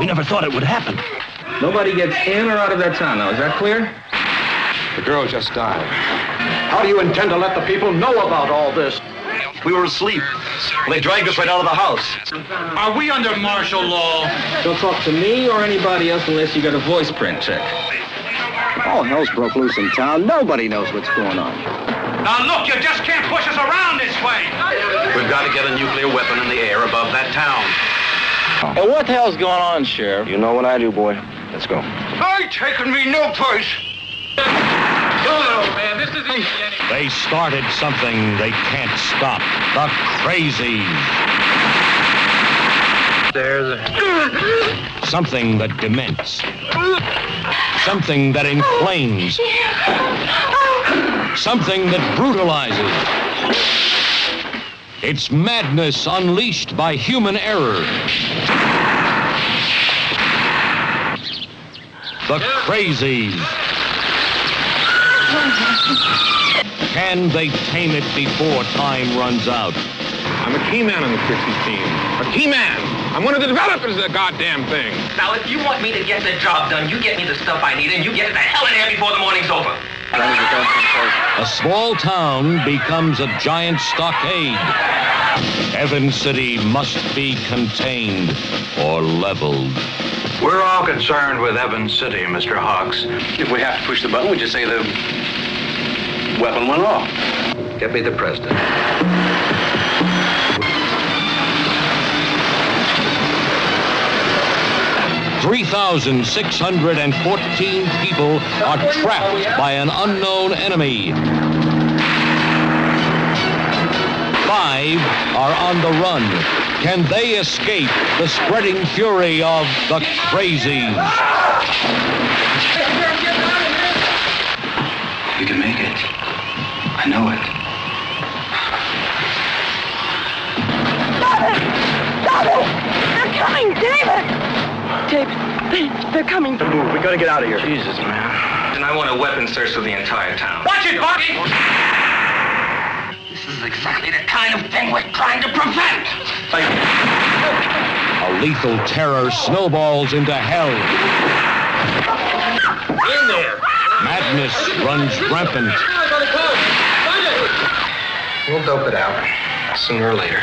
We never thought it would happen. Nobody gets in or out of that town now. Is that clear? The girl just died. How do you intend to let the people know about all this? We were asleep. They dragged us right out of the house. Are we under martial law? Don't talk to me or anybody else unless you got a voice print check. All hell's broke loose in town. Nobody knows what's going on. Now look, you just can't push us around this way. We've got to get a nuclear weapon in the air above that town. Hey, what the hell's going on, Sheriff? You know what I do, boy. Let's go. I taking me no place. man, this is easy. They started something they can't stop. The crazies. There's a... Something that dements. Something that inflames. Oh, oh. Something that brutalizes. It's madness unleashed by human error. The crazies. Can they tame it before time runs out? I'm a key man on the Trixie team. A key man. I'm one of the developers of the goddamn thing. Now, if you want me to get the job done, you get me the stuff I need, and you get it the hell in here before the morning's over. A small town becomes a giant stockade. Evans City must be contained or leveled. We're all concerned with Evans City, Mr. Hawks. If we have to push the button, we just say the weapon went off. Get me the president. 3,614 people are trapped by an unknown enemy. Five are on the run. Can they escape the spreading fury of the crazies? We can make it. I know it. Stop it! They're coming, David! David, they're coming. Move. We gotta get out of here. Jesus, man. And I want a weapon search of the entire town. Watch it, Bucky! This is exactly the kind of thing we're trying to prevent. A lethal terror snowballs into hell. In there! Madness runs rampant. We'll dope it out. Sooner or later.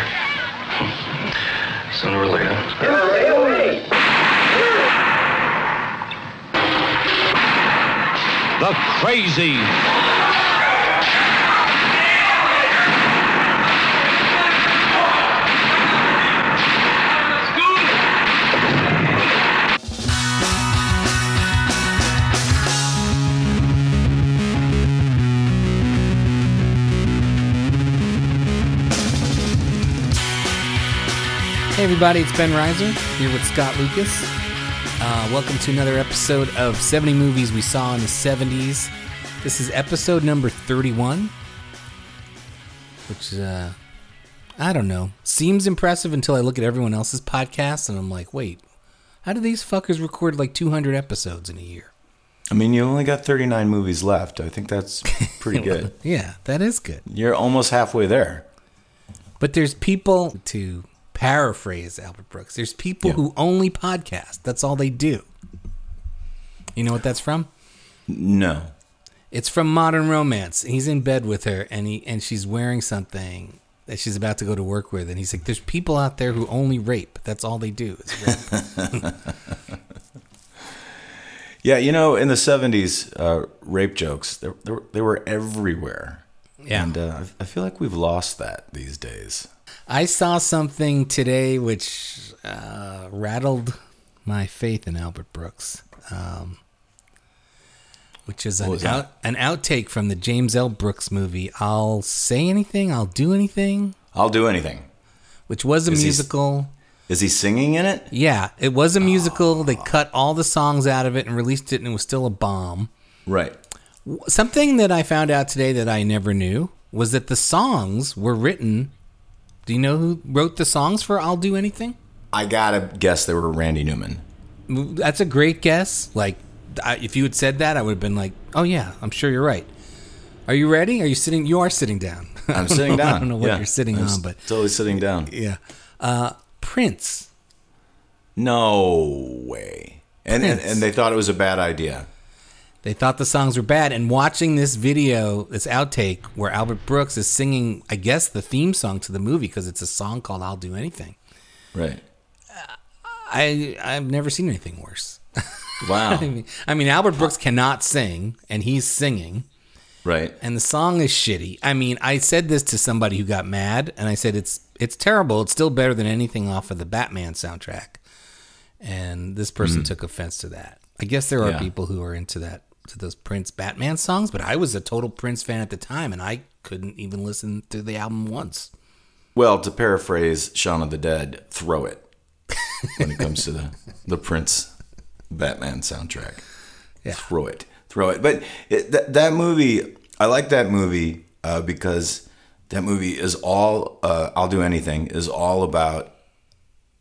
Sooner or later. The Crazy. Hey everybody, it's Ben Reiser here with Scott Lucas. Uh, welcome to another episode of 70 Movies We Saw in the 70s. This is episode number 31, which, uh, I don't know, seems impressive until I look at everyone else's podcast and I'm like, wait, how do these fuckers record like 200 episodes in a year? I mean, you only got 39 movies left. I think that's pretty good. Yeah, that is good. You're almost halfway there. But there's people to paraphrase Albert Brooks. There's people Yeah. who only podcast. That's all they do. You know what that's from? No. It's from Modern Romance. He's in bed with her and he and she's wearing something that she's about to go to work with and he's like there's people out there who only rape. That's all they do. Yeah, you know, in the 70s, uh, rape jokes, they, they, were, everywhere. Yeah. And uh, I I feel like we've lost that these days. I saw something today which uh, rattled my faith in Albert Brooks, um, which is an, out, an outtake from the James L. Brooks movie. I'll say anything, I'll do anything, I'll do anything. which was a Is musical. Is he singing in it? Yeah, it was a musical. They cut all the songs out of it and released it, and it was still a bomb. Right. Something that I found out today that I never knew was that the songs were written. Do you know who wrote the songs for "I'll Do Anything"? I gotta guess they were Randy Newman. That's a great guess. Like, I, if you had said that, I would have been like, "Oh yeah, I'm sure you're right." Are you ready? Are you sitting? You are sitting down. I'm sitting know- down. I don't know what Yeah, you're sitting I'm on, but totally sitting down. yeah. Uh, Prince No way. And, and and they thought it was a bad idea. They thought the songs were bad, and watching this video, this outtake where Albert Brooks is singing, I guess, the theme song to the movie because it's a song called "I'll Do Anything." Right. I I've never seen anything worse. Wow. I mean, I mean, Albert Brooks cannot sing, and he's singing, Right. and the song is shitty. I mean, I said this to somebody who got mad, and I said it's it's terrible. It's still better than anything off of the Batman soundtrack, and this person mm. took offense to that. I guess there are Yeah. people who are into that to those Prince Batman songs, but I was a total Prince fan at the time, and I couldn't even listen to the album once. Well, to paraphrase Shaun of the Dead, throw it when it comes to the, the Prince Batman soundtrack. Yeah. Throw it. Throw it. But it, that, that movie, I like that movie uh, because that movie is all, uh, I'll Do Anything, is all about,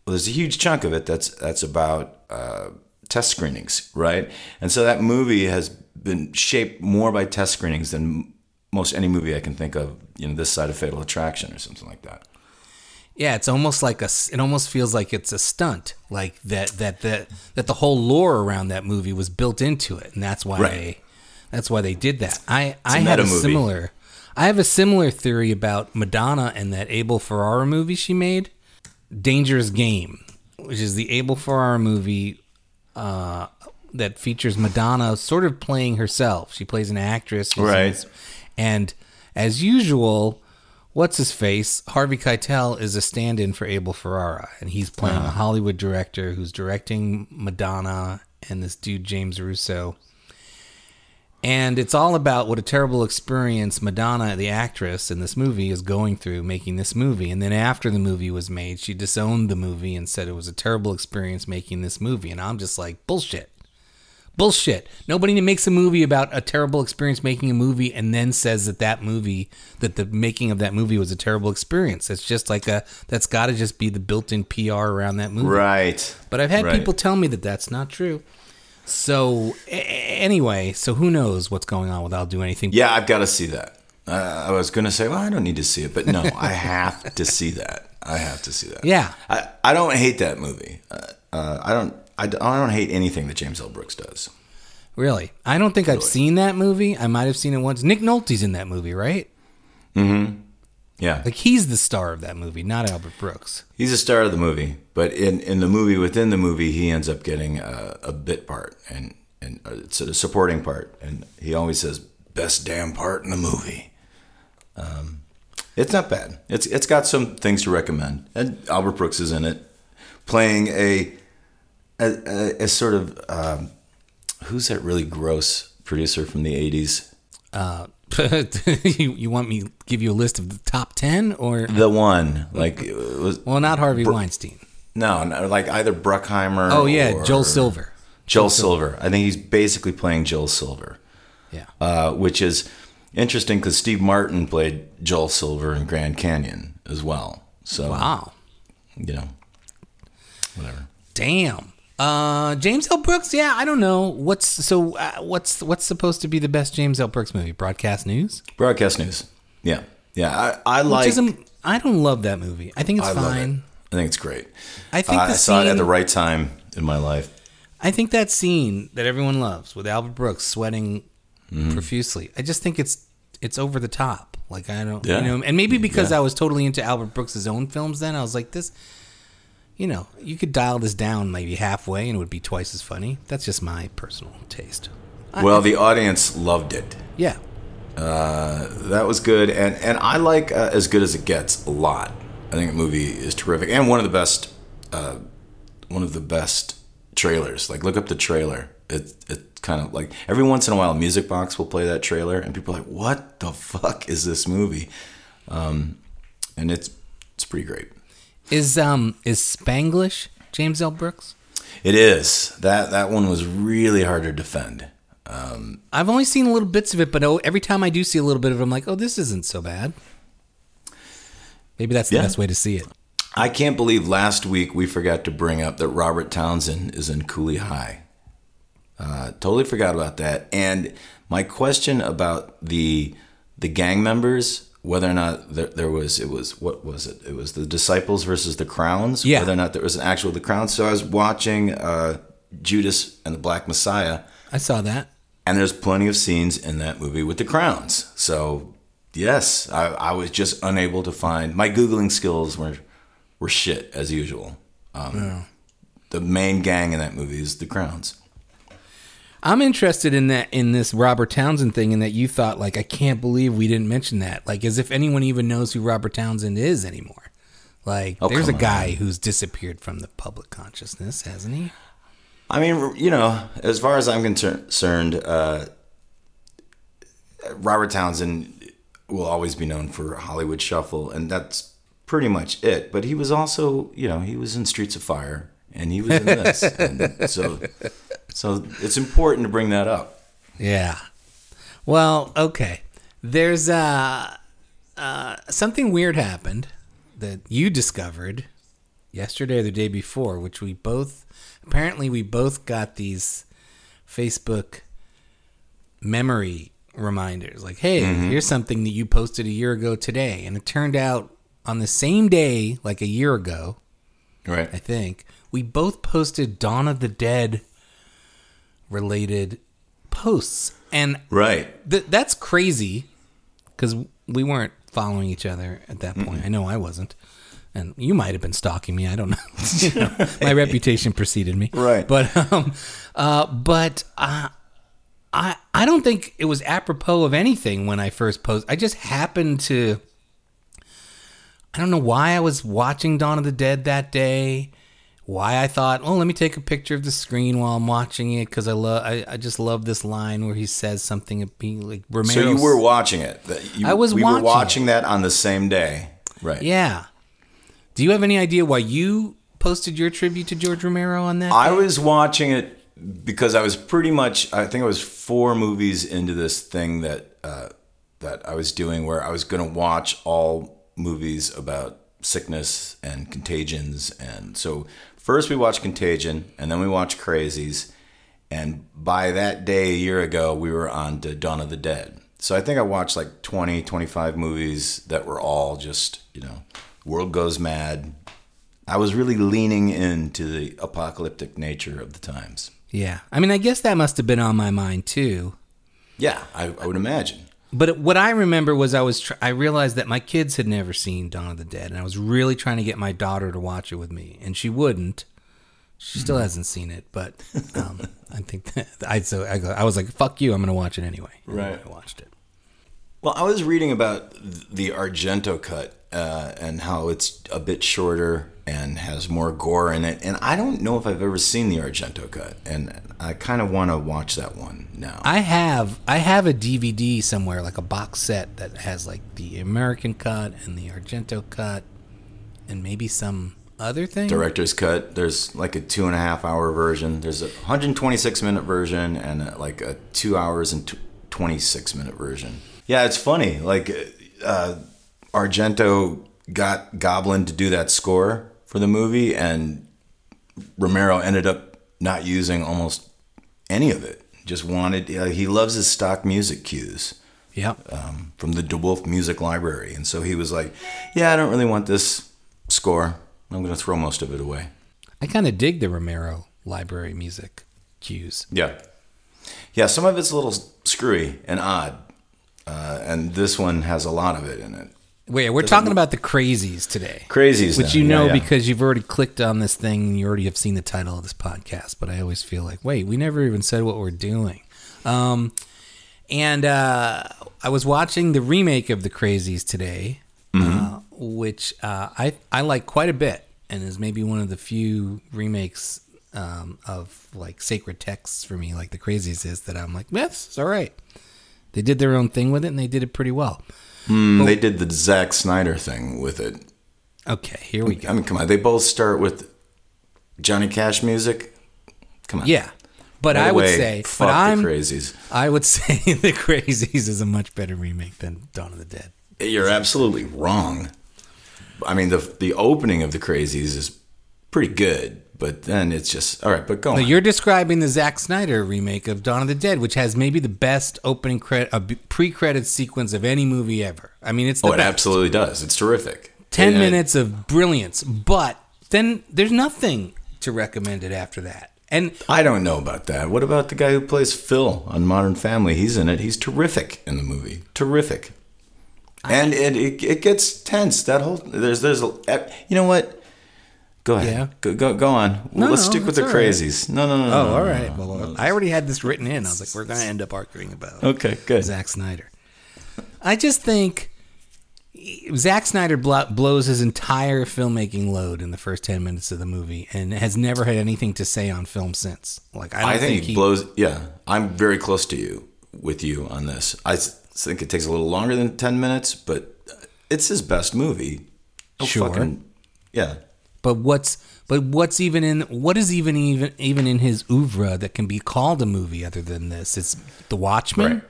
well, there's a huge chunk of it that's, that's about uh, test screenings, right? And so that movie has been shaped more by test screenings than most any movie I can think of, you know, this side of Fatal Attraction or something like that. Yeah, it's almost like a. It almost feels like it's a stunt, like that that that that the whole lore around that movie was built into it, and that's why Right. they, that's why they did that. I I a had a movie. similar, I have a similar theory about Madonna and that Abel Ferrara movie she made, Dangerous Game, which is the Abel Ferrara movie uh, that features Madonna sort of playing herself. She plays an actress, Right. this- and as usual, what's his face? Harvey Keitel is a stand-in for Abel Ferrara, and he's playing a Hollywood director who's directing Madonna and this dude James Russo. And it's all about what a terrible experience Madonna, the actress in this movie, is going through making this movie. And then after the movie was made, she disowned the movie and said it was a terrible experience making this movie. And I'm just like, bullshit. Bullshit. Nobody makes a movie about a terrible experience making a movie and then says that that movie, that the making of that movie was a terrible experience. It's just like a, that's got to just be the built in PR around that movie. Right. But I've had Right. people tell me that that's not true. So a- anyway, so who knows what's going on without I'll anything. Yeah, I've got to see that. Uh, I was going to say, well, I don't need to see it, but no, I have to see that. I have to see that. Yeah. I, I don't hate that movie. Uh, uh, I don't. I don't I don't hate anything that James L. Brooks does. Really, I don't think I've seen that movie. I might have seen it once. Nick Nolte's in that movie, right? Yeah, Like he's the star of that movie, not Albert Brooks. he's the star of the movie, but in, in the movie within the movie, he ends up getting a, a bit part and and uh, it's a supporting part, and he always says best damn part in the movie. Um, it's not bad. It's it's got some things to recommend, and Albert Brooks is in it, playing a a, a, a sort of um, who's that really gross producer from the '80s? Uh, you, you want me to give you a list of the top ten or The one like was well, not Harvey Weinstein. no, no, like either Bruckheimer. Oh yeah, Joel Silver. Joel Silver. I think he's basically playing Joel Silver, Yeah. uh, which is interesting because Steve Martin played Joel Silver in Grand Canyon as well. So Wow. you know, whatever. Damn. Uh, James L. Brooks. Yeah, I don't know what's so. Uh, what's what's supposed to be the best James L. Brooks movie? Broadcast News. Broadcast news. Yeah, yeah. I, I like. I don't love that movie. I think it's I love it. fine. I think it's great. I think Uh, I saw it at the right time in my life. I think that scene that everyone loves with Albert Brooks sweating Mm-hmm. profusely. I just think it's it's over the top. Like I don't, Yeah. you know, and maybe because Yeah. I was totally into Albert Brooks' own films. Then I was like, this, you know, you could dial this down maybe halfway and it would be twice as funny. That's just my personal taste. I- Well, the audience loved it. Yeah, Uh, that was good, and and I like uh, as good as it gets a lot. I think the movie is terrific, and one of the best, uh, one of the best trailers. Like look up the trailer. It it kind of like every once in a while, Music Box will play that trailer, and people are like, "What the fuck is this movie?" Um, and it's it's pretty great. Is um is Spanglish James L. Brooks? It is that that one was really hard to defend. Um, I've only seen little bits of it, but oh, every time I do see a little bit of it, I'm like, oh, this isn't so bad. Maybe that's the Yeah. best way to see it. I can't believe last week we forgot to bring up that Robert Townsend is in Cooley High. Uh, totally forgot about that. And my question about the the gang members whether or not there, there was it was what was it? It was the disciples versus the crowns. Yeah. Whether or not there was an actual the crowns. So I was watching uh, Judas and the Black Messiah, I saw that. and there's plenty of scenes in that movie with the crowns. So yes, I, I was just unable to find my googling skills were were shit as usual. Um, The main gang in that movie is the crowns. I'm interested in that in this Robert Townsend thing, and that you thought like I can't believe we didn't mention that, like as if anyone even knows who Robert Townsend is anymore. Like Oh, there's a guy who's disappeared from the public consciousness, hasn't he? I mean, you know, as far as I'm concerned, uh, Robert Townsend will always be known for Hollywood Shuffle, and that's pretty much it. But he was also, you know, he was in Streets of Fire, and he was in this, and so so it's important to bring that up. Yeah. Well, okay. There's uh, uh, something weird happened that you discovered yesterday or the day before, which we both apparently we both got these Facebook memory reminders. Like, hey, here's something that you posted a year ago today, and it turned out on the same day, like a year ago, Right. I think we both posted Dawn of the Dead related posts, and Right. th- that's crazy because we weren't following each other at that point. I know I wasn't, and you might have been stalking me. I don't know. You know, my reputation preceded me, Right. But um, uh, but uh, I I don't think it was apropos of anything when I first posted. I just happened to. I don't know why I was watching Dawn of the Dead that day. Why I thought, oh, let me take a picture of the screen while I'm watching it because I love, I, I just love this line where he says something being like Romero. So you were watching it. You, I was We watching were watching that on the same day. Right. yeah. Do you have any idea why you posted your tribute to George Romero on that? I day? was watching it because I was pretty much. I think I was four movies into this thing that uh, that I was doing, where I was going to watch all movies about sickness and contagions, and so first we watched Contagion, and then we watched Crazies, and by that day a year ago, we were on to Dawn of the Dead. So I think I watched like 20, 25 movies that were all just you know, world goes mad, I was really leaning into the apocalyptic nature of the times. Yeah. I mean, I guess that must have been on my mind too. Yeah, I, I would imagine. But what I remember was I was tr- I realized that my kids had never seen Dawn of the Dead, and I was really trying to get my daughter to watch it with me, and she wouldn't. She still hasn't seen it, but um, I think that I so I, go, I was like, "Fuck you! I'm going to watch it anyway." And Right. I watched it. Well, I was reading about the Argento cut uh, and how it's a bit shorter and has more gore in it. And I don't know if I've ever seen the Argento cut, and I kind of want to watch that one now. I have I have a DVD somewhere, like a box set that has like the American cut and the Argento cut, and maybe some other thing. Director's cut. There's like a two and a half hour version. There's a 126 minute version and a, like a two hours and tw 26 minute version. Yeah, it's funny. Like uh, Argento got Goblin to do that score for the movie, and Romero ended up not using almost any of it. Just wanted. Uh, he loves his stock music cues Yep. um, from the De Wolfe Music Library, and so he was like, "Yeah, I don't really want this score. I'm going to throw most of it away." I kind of dig the Romero library music cues. Yeah. Yeah, some of it's a little screwy and odd. Uh, and this one has a lot of it in it. Wait, we're talking about the crazies today. Crazies, Which now. you know Yeah, yeah. because you've already clicked on this thing and you already have seen the title of this podcast. But I always feel like, wait, we never even said what we're doing. Um, and uh, I was watching the remake of the Crazies today, Mm-hmm. uh, which uh, I I like quite a bit, and is maybe one of the few remakes um, of like sacred texts for me, like the Crazies is that I'm like, yes, it's all right. They did their own thing with it, and they did it pretty well. Mm, they did the Zack Snyder thing with it. Okay, here we go. I mean, come on. They both start with Johnny Cash music. Come on. Yeah. But Right I would away, say, fuck but I'm, Crazies. I would say the Crazies is a much better remake than Dawn of the Dead. You're absolutely wrong. I mean, the the opening of the Crazies is pretty good, But then it's just all right. But go But on. you're describing the Zack Snyder remake of Dawn of the Dead, which has maybe the best opening credit, uh, pre-credit sequence of any movie ever. I mean, it's the oh, it best. absolutely does. It's terrific. ten And- minutes of brilliance, but then there's nothing to recommend it after that. And I don't know about that. What about the guy who plays Phil on Modern Family? He's in it. He's terrific in the movie. Terrific. And it, it it gets tense. That whole there's there's a you know what? Go ahead. Yeah. Go go go on. No, Let's no, stick with the all right. crazies. No no no. oh, no, all right. Well. I already had this written in. I was like, we're going to end up arguing about Okay, good. Zack Snyder. I just think Zack Snyder blo- blows his entire filmmaking load in the first ten minutes of the movie, and has never had anything to say on film since. Like I, I think, he he blows. Yeah, I'm very close to you with you on this. I think it takes a little longer than ten minutes, but it's his best movie. Oh, Sure. fucking- yeah. But what's but what's even in what is even even even in his oeuvre that can be called a movie other than this? It's The Watchmen.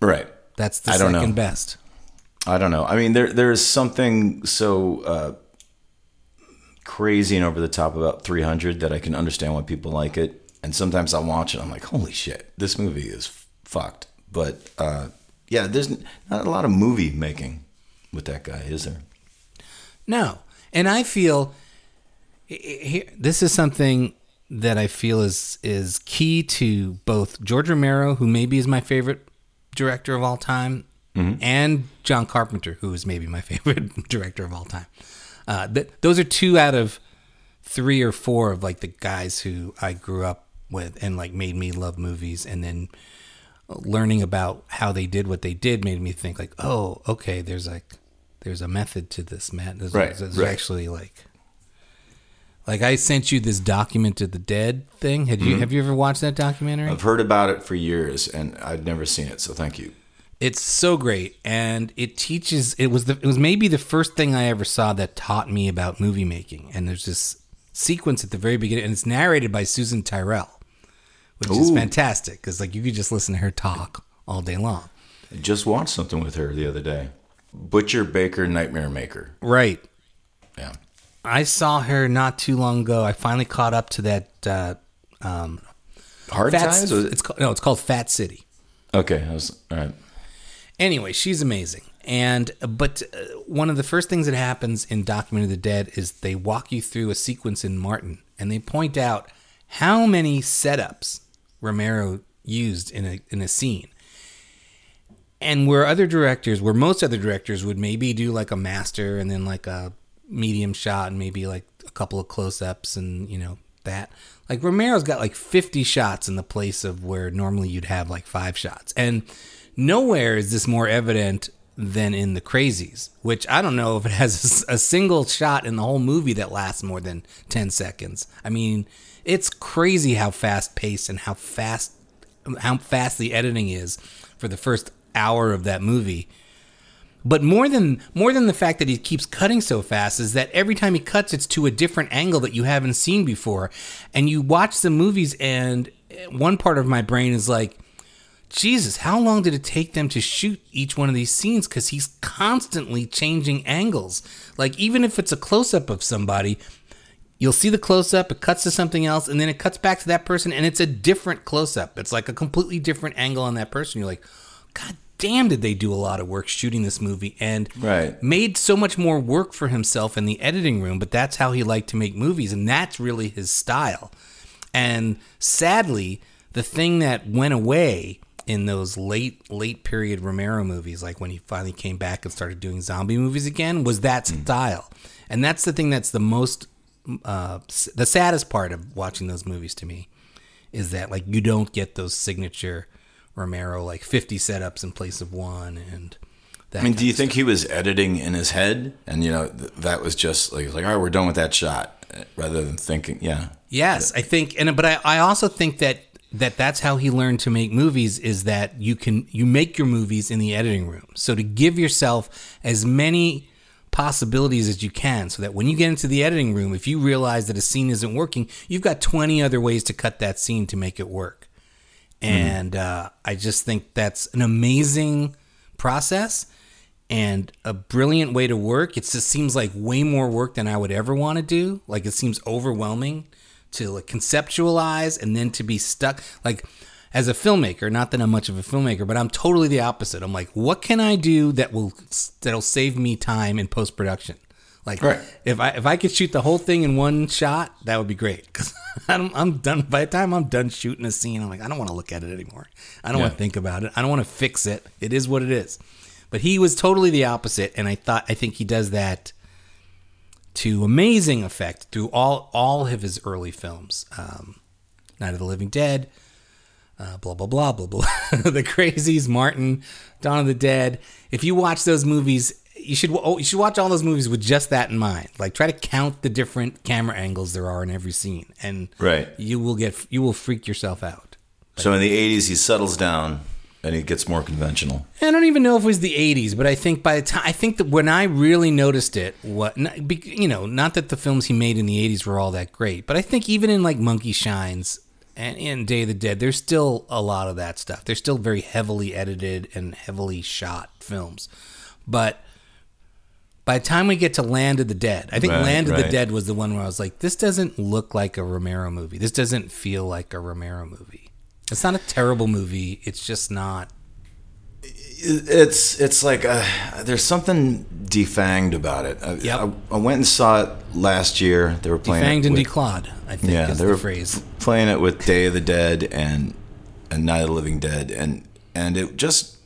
Right. Right. That's the I don't know. best. I don't know. I mean, there there is something so uh, crazy and over the top about 300 that I can understand why people like it. And sometimes I watch it, I'm like, holy shit, this movie is f- fucked. But uh, yeah, there's not a lot of movie making with that guy, is there? No, and I feel he- he- this is something that I feel is is key to both George Romero, who maybe is my favorite director of all time, and John Carpenter, who is maybe my favorite director of all time. Uh, th- those are two out of three or four of like the guys who I grew up with and like made me love movies, and then learning about how they did what they did made me think like, oh, okay, there's like there's a method to this, Matt. There's, Right, there's right. actually like like I sent you this document of the dead thing. Had you Mhm. have you ever watched that documentary? I've heard about it for years and I've never seen it, so thank you. It's so great, and it teaches. It was the. It was maybe the first thing I ever saw that taught me about movie making. And there's this sequence at the very beginning, and it's narrated by Susan Tyrrell, which is fantastic because like you could just listen to her talk all day long. I just watched something with her the other day. Butcher Baker Nightmare Maker. Right. I saw her not too long ago. I finally caught up to that. Uh, um, Hard Fat- Times? It's called, no, it's called Fat City. Okay, I was all right. Anyway, she's amazing. And but uh, one of the first things that happens in Document of the Dead is they walk you through a sequence in Martin, and they point out how many setups Romero used in a in a scene. And where other directors, where most other directors would maybe do like a master and then like a medium shot and maybe like a couple of close ups and you know that. Like Romero's got like 50 shots in the place of where normally you'd have like five shots. And nowhere is this more evident than in the crazies, which I don't know if it has a single shot in the whole movie that lasts more than 10 seconds. I mean, it's crazy how fast paced and how fast how fast the editing is for the first hour of that movie. But more than more than the fact that he keeps cutting so fast is that every time he cuts, it's to a different angle that you haven't seen before, and you watch the movies, and one part of my brain is like, Jesus, how long did it take them to shoot each one of these scenes? Because he's constantly changing angles. Like even if it's a close up of somebody, you'll see the close up, it cuts to something else, and then it cuts back to that person, and it's a different close up. It's like a completely different angle on that person. You're like, God damn, did they do a lot of work shooting this movie and Right. made so much more work for himself in the editing room, but that's how he liked to make movies, and that's really his style. And sadly, the thing that went away in those late late period Romero movies, like when he finally came back and started doing zombie movies again, was that style. And that's the thing that's the most uh, the saddest part of watching those movies to me is that like you don't get those signature Romero like 50 setups in place of one and that I mean, do you think he was editing in his head, and you know th- that was just like, like, all right, we're done with that shot, uh, rather than thinking, yeah, Yes, I think, and but I, I also think that that that's how he learned to make movies is that you can you make your movies in the editing room. So to give yourself as many possibilities as you can, so that when you get into the editing room, if you realize that a scene isn't working, you've got twenty other ways to cut that scene to make it work. And uh, I just think that's an amazing process and a brilliant way to work. It just seems like way more work than I would ever want to do. Like it seems overwhelming to like conceptualize and then to be stuck like as a filmmaker not that i'm much of a filmmaker but i'm totally the opposite i'm like what can i do that will that'll save me time in post-production like Right. if i if i could shoot the whole thing in one shot that would be great because I'm, I'm done by the time i'm done shooting a scene i'm like i don't want to look at it anymore i don't want to think about it i don't want to fix it it is what it is but he was totally the opposite and i thought i think he does that to amazing effect through all all of his early films. Um, Night of the Living Dead, uh, blah blah blah blah blah. the Crazies, Martin, Dawn of the Dead. If you watch those movies, you should oh, you should watch all those movies with just that in mind. Like try to count the different camera angles there are in every scene, and Right. you will get you will freak yourself out. So in the 80s, he settles down and he gets more conventional. I don't even know if it was the '80s, but I think by the time I think that when I really noticed it, what you know, not that the films he made in the '80s were all that great, but I think even in like Monkey Shines and in Day of the Dead, there's still a lot of that stuff. They're still very heavily edited and heavily shot films, but by the time we get to Land of the Dead, I think Right, Land of the. Dead was the one where I was like, this doesn't look like a Romero movie. This doesn't feel like a Romero movie. It's not a terrible movie. It's just not. It's it's like uh, there's something defanged about it. I, Yep. I, I went and saw it last year. They were playing Defanged it and with- declawed, I think yeah, is they the were phrase. playing it with Day of the Dead and and Night of the Living Dead, and and it just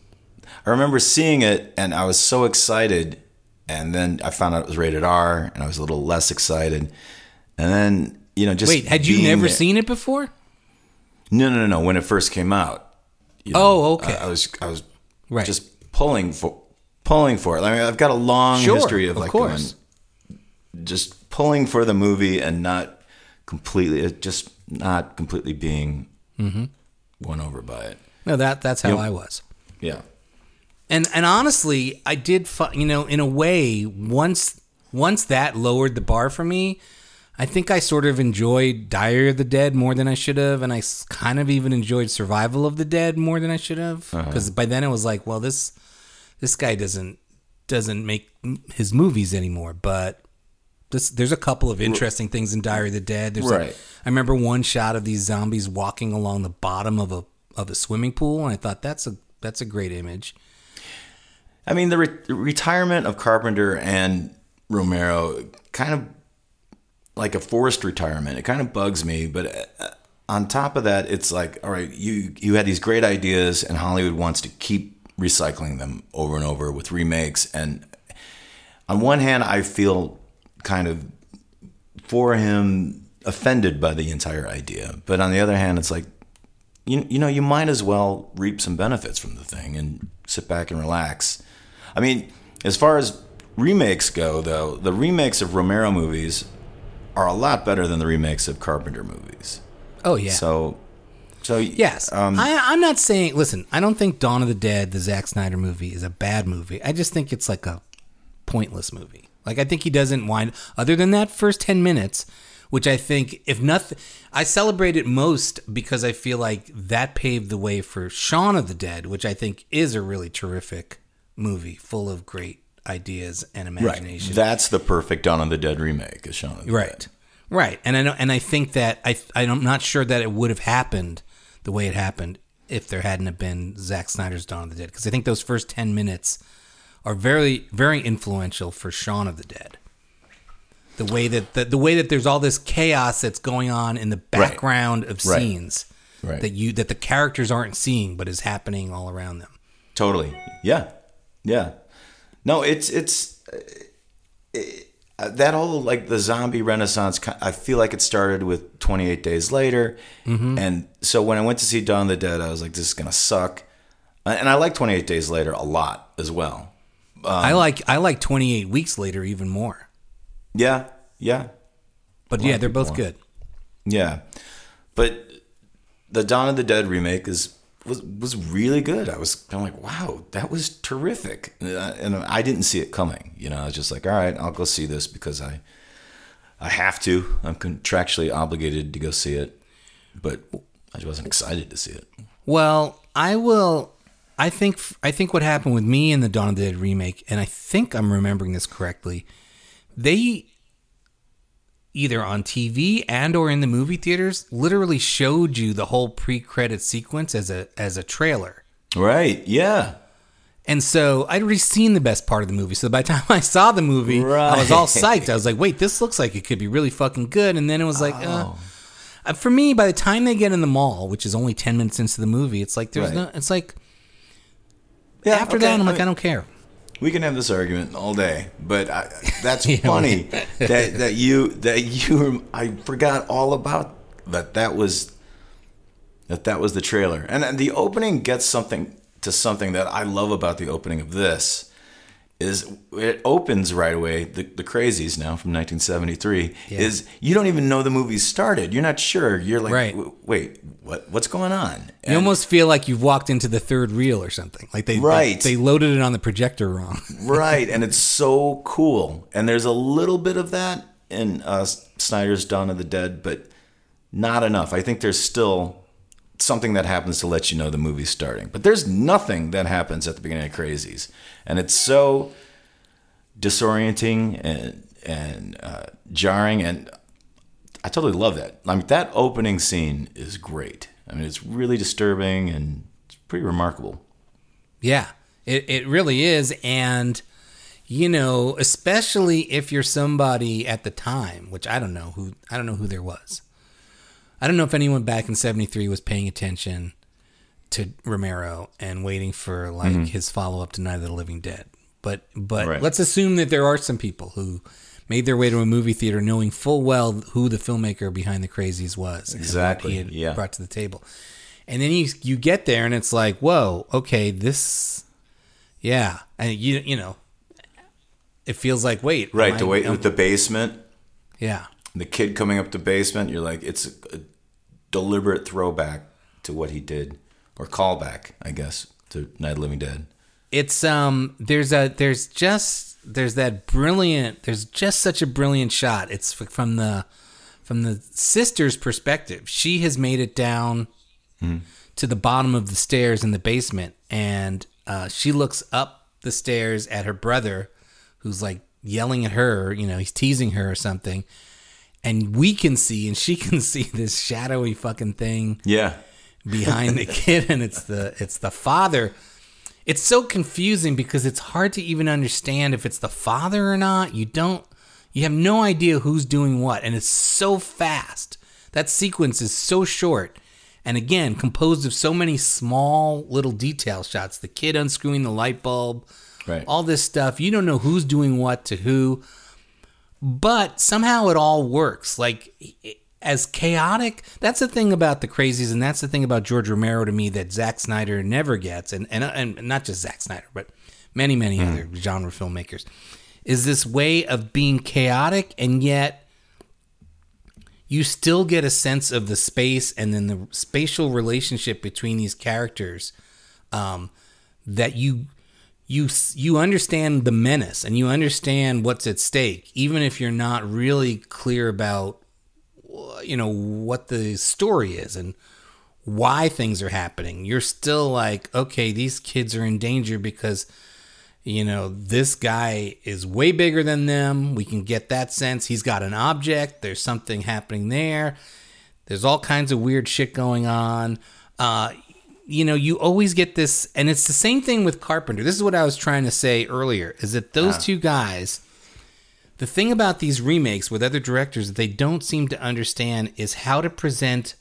I remember seeing it and I was so excited, and then I found out it was rated R, and I was a little less excited, and then you know just Wait, had you never seen it before? No, no, no, no. When it first came out. you know, Oh, okay. I, I was I was Right. just pulling for pulling for it. I mean, I've got a long Sure, history of of like course. going- just pulling for the movie and not completely, just not completely being Mhm. won over by it. No, that that's how You- I was. Yeah. And and honestly, I did. Fi- you know, in a way, once once that lowered the bar for me, I think I sort of enjoyed Diary of the Dead more than I should have, and I kind of even enjoyed Survival of the Dead more than I should have. Uh-huh. Because by then it was like, well, this this guy doesn't doesn't make his movies anymore, but. This, there's a couple of interesting things in Diary of the Dead. There's Right. I remember one shot of these zombies walking along the bottom of a of a swimming pool, and I thought that's a that's a great image. I mean, the re- retirement of Carpenter and Romero kind of like a forced retirement. It kind of bugs me, but uh, on top of that, it's like, all right, you you had these great ideas, and Hollywood wants to keep recycling them over and over with remakes. And on one hand, I feel kind of for him offended by the entire idea, but on the other hand, it's like you you know you might as well reap some benefits from the thing and sit back and relax. I mean, as far as remakes go, though, the remakes of Romero movies are a lot better than the remakes of Carpenter movies. Oh yeah. So, so Yes, um, I, I'm not saying. Listen, I don't think Dawn of the Dead, the Zack Snyder movie, is a bad movie. I just think it's like a pointless movie. Like I think he doesn't wind. Other than that first ten minutes, which I think, if nothing, I celebrate it most because I feel like that paved the way for Shaun of the Dead, which I think is a really terrific movie, full of great ideas and imagination. right. That's the perfect Dawn of the Dead remake, is Shaun of the Right. Dead. Right. And I know and I think that I I'm not sure that it would have happened the way it happened if there hadn't have been Zack Snyder's Dawn of the Dead because I think those first 10 minutes are very very influential for Shaun of the Dead. The way that the, the way that there's all this chaos that's going on in the Right. background of Right. scenes Right. that you that the characters aren't seeing but is happening all around them. Totally. Yeah. Yeah. No, it's it's uh, it, uh, that whole like the zombie renaissance. I feel like it started with 28 Days Later, Mhm. and so when I went to see Dawn of the Dead, I was like, this is gonna suck. Uh, And I like 28 Days Later a lot as well. Um, I like I like 28 weeks later even more. Yeah. Yeah. But yeah, they're both good. Yeah, but the Dawn of the Dead remake is was was really good. I was I'm like, wow, that was terrific, Uh, and I didn't see it coming. You know, I was just like, all right, I'll go see this because I I have to. I'm contractually obligated to go see it, but I wasn't excited to see it. Well, I will. I think I think what happened with me in the Dawn of the Dead remake, and I think I'm remembering this correctly. They, either on TV and or in the movie theaters literally showed you the whole pre-credit sequence as a as a trailer. Right. Yeah. And so I'd already seen the best part of the movie. So by the time I saw the movie, I was all psyched. I was like, wait, this looks like it could be really fucking good. And then it was like, uh, Oh. uh, for me, by the time they get in the mall, which is only 10 minutes into the movie, it's like, there's Right. no, it's like, Yeah. after okay, that, I'm I like, mean- I don't care. We can have this argument all day, but I, that's funny that that you that you I forgot all about that. That was that that was the trailer, and, and the opening gets something to something that I love about the opening of this is it opens right away. The, the Crazies now from 1973 Yeah. is you don't even know the movie started. You're not sure. You're like, Right. Wait, what what's going on? You almost feel like you've walked into the third reel or something. Like they, Right. they, they loaded it on the projector wrong. right and it's so cool and there's a little bit of that in uh, snyder's dawn of the dead but not enough i think there's still something that happens to let you know the movie's starting. But there's nothing that happens at the beginning of crazies. And it's so disorienting and and uh, jarring. And i totally love that. I mean that opening scene is great. I mean it's really disturbing and it's pretty remarkable. Yeah, it, it really is. And, you know, especially if you're somebody at the time, which I don't know who, I don't know who there was. I don't know if anyone back in 73 was paying attention to Romero and waiting for like Mhm. his follow up to Night of the Living Dead. But, but Right. let's assume that there are some people who made their way to a movie theater knowing full well who the filmmaker behind the crazies was. Exactly, he had yeah. brought to the table. And then you you get there and it's like, whoa, okay, this, yeah, and you you know, it feels like wait, Right, I- the way am- with the basement. Yeah. The kid coming up the basement, you're like, it's a, a deliberate throwback to what he did, or callback, I guess, to Night of Living Dead. it's um there's a there's just there's that brilliant there's just such a brilliant shot it's f- from the from the sister's perspective she has made it down Mhm. to the bottom of the stairs in the basement and uh, she looks up the stairs at her brother who's like yelling at her you know he's teasing her or something and we can see and she can see this shadowy fucking thing Yeah. behind the kid and it's the it's the father. It's so confusing because it's hard to even understand if it's the father or not. You don't you have no idea who's doing what and it's so fast. That sequence is so short and again composed of so many small little detail shots. The kid unscrewing the light bulb Right. all this stuff. You don't know who's doing what to who but somehow it all works. Like as chaotic. That's the thing about the crazies, and that's the thing about George Romero to me that Zack Snyder never gets, and and and not just Zack Snyder, but many many other genre filmmakers, is this way of being chaotic and yet. You still get a sense of the space and then the spatial relationship between these characters um, that you you you understand the menace and you understand what's at stake even if you're not really clear about you know what the story is and why things are happening. You're still like okay these kids are in danger because you know this guy is way bigger than them. We can get that sense. He's got an object. There's something happening there. There's all kinds of weird shit going on. Uh you know, you always get this, and it's the same thing with Carpenter. This is what I was trying to say earlier: is that those Ah. two guys. The thing about these remakes with other directors that they don't seem to understand is how to present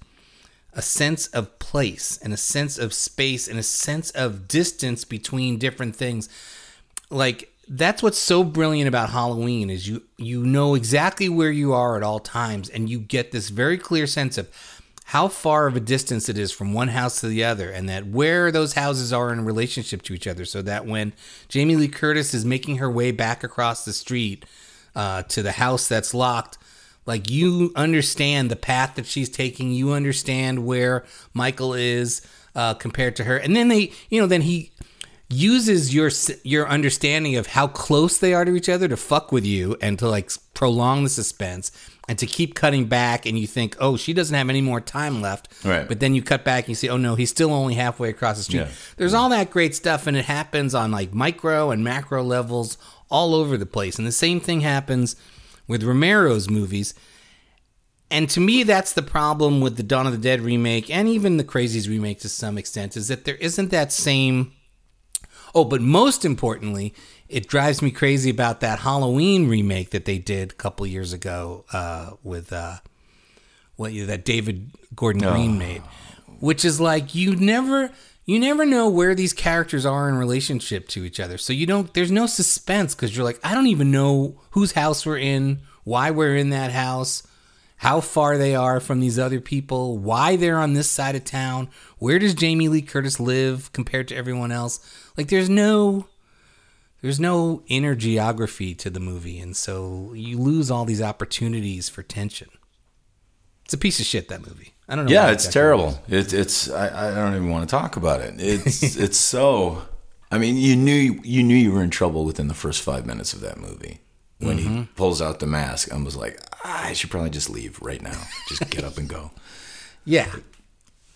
a sense of place and a sense of space and a sense of distance between different things. Like that's what's so brilliant about Halloween is you you know exactly where you are at all times and you get this very clear sense of how far of a distance it is from one house to the other and that where those houses are in relationship to each other so that when Jamie Lee Curtis is making her way back across the street uh, to the house that's locked like you understand the path that she's taking you understand where Michael is uh, compared to her and then they you know then he uses your your understanding of how close they are to each other to fuck with you and to like prolong the suspense and to keep cutting back and you think oh she doesn't have any more time left Right. but then you cut back and you see oh no he's still only halfway across the street Yeah. there's all that great stuff and it happens on like micro and macro levels all over the place and the same thing happens with Romero's movies and to me, that's the problem with the Dawn of the Dead remake and even the Crazies remake to some extent is that there isn't that same. Oh, but most importantly, it drives me crazy about that Halloween remake that they did a couple years ago uh, with uh, what you that David Gordon Green made, which is like you never you never know where these characters are in relationship to each other. So you don't there's no suspense because you're like I don't even know whose house we're in, why we're in that house, how far they are from these other people, why they're on this side of town, where does Jamie Lee Curtis live compared to everyone else? Like there's no there's no inner geography to the movie and so you lose all these opportunities for tension. It's a piece of shit that movie. I don't know. Yeah, it's terrible. It's it's I, I don't even want to talk about it. It's it's so. I mean, you knew you knew you were in trouble within the first five minutes of that movie when he Mhm. pulls out the mask and was like, "Ah, I should probably just leave right now. Just get up and go. Yeah.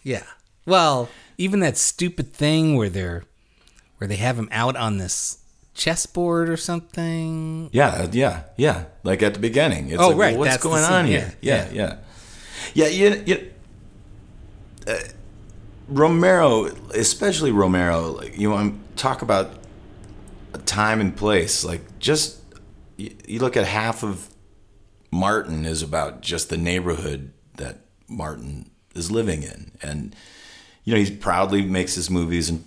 Yeah. Well, even that stupid thing where they're where they have him out on this chessboard or something. Yeah, yeah, yeah. Like at the beginning. It's Oh, like, well, what's that's going on here? yeah, Yeah, yeah, yeah. you, you, uh, Romero, especially Romero, like you want to talk about a time and place. Like just you, you look at half of Martin is about just the neighborhood that Martin is living in, and you know he proudly makes his movies in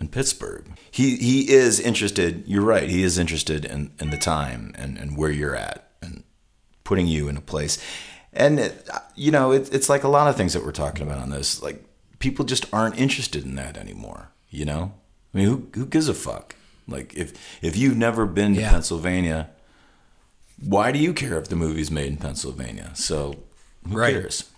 in Pittsburgh. He he is interested. You're right. He is interested in, in the time and, and where you're at and putting you in a place. And it, you know, it, it's like a lot of things that we're talking about on this. Like people just aren't interested in that anymore. You know, I mean, who who gives a fuck? Like if if you've never been to Yeah. Pennsylvania, why do you care if the movie's made in Pennsylvania? So who Right. cares?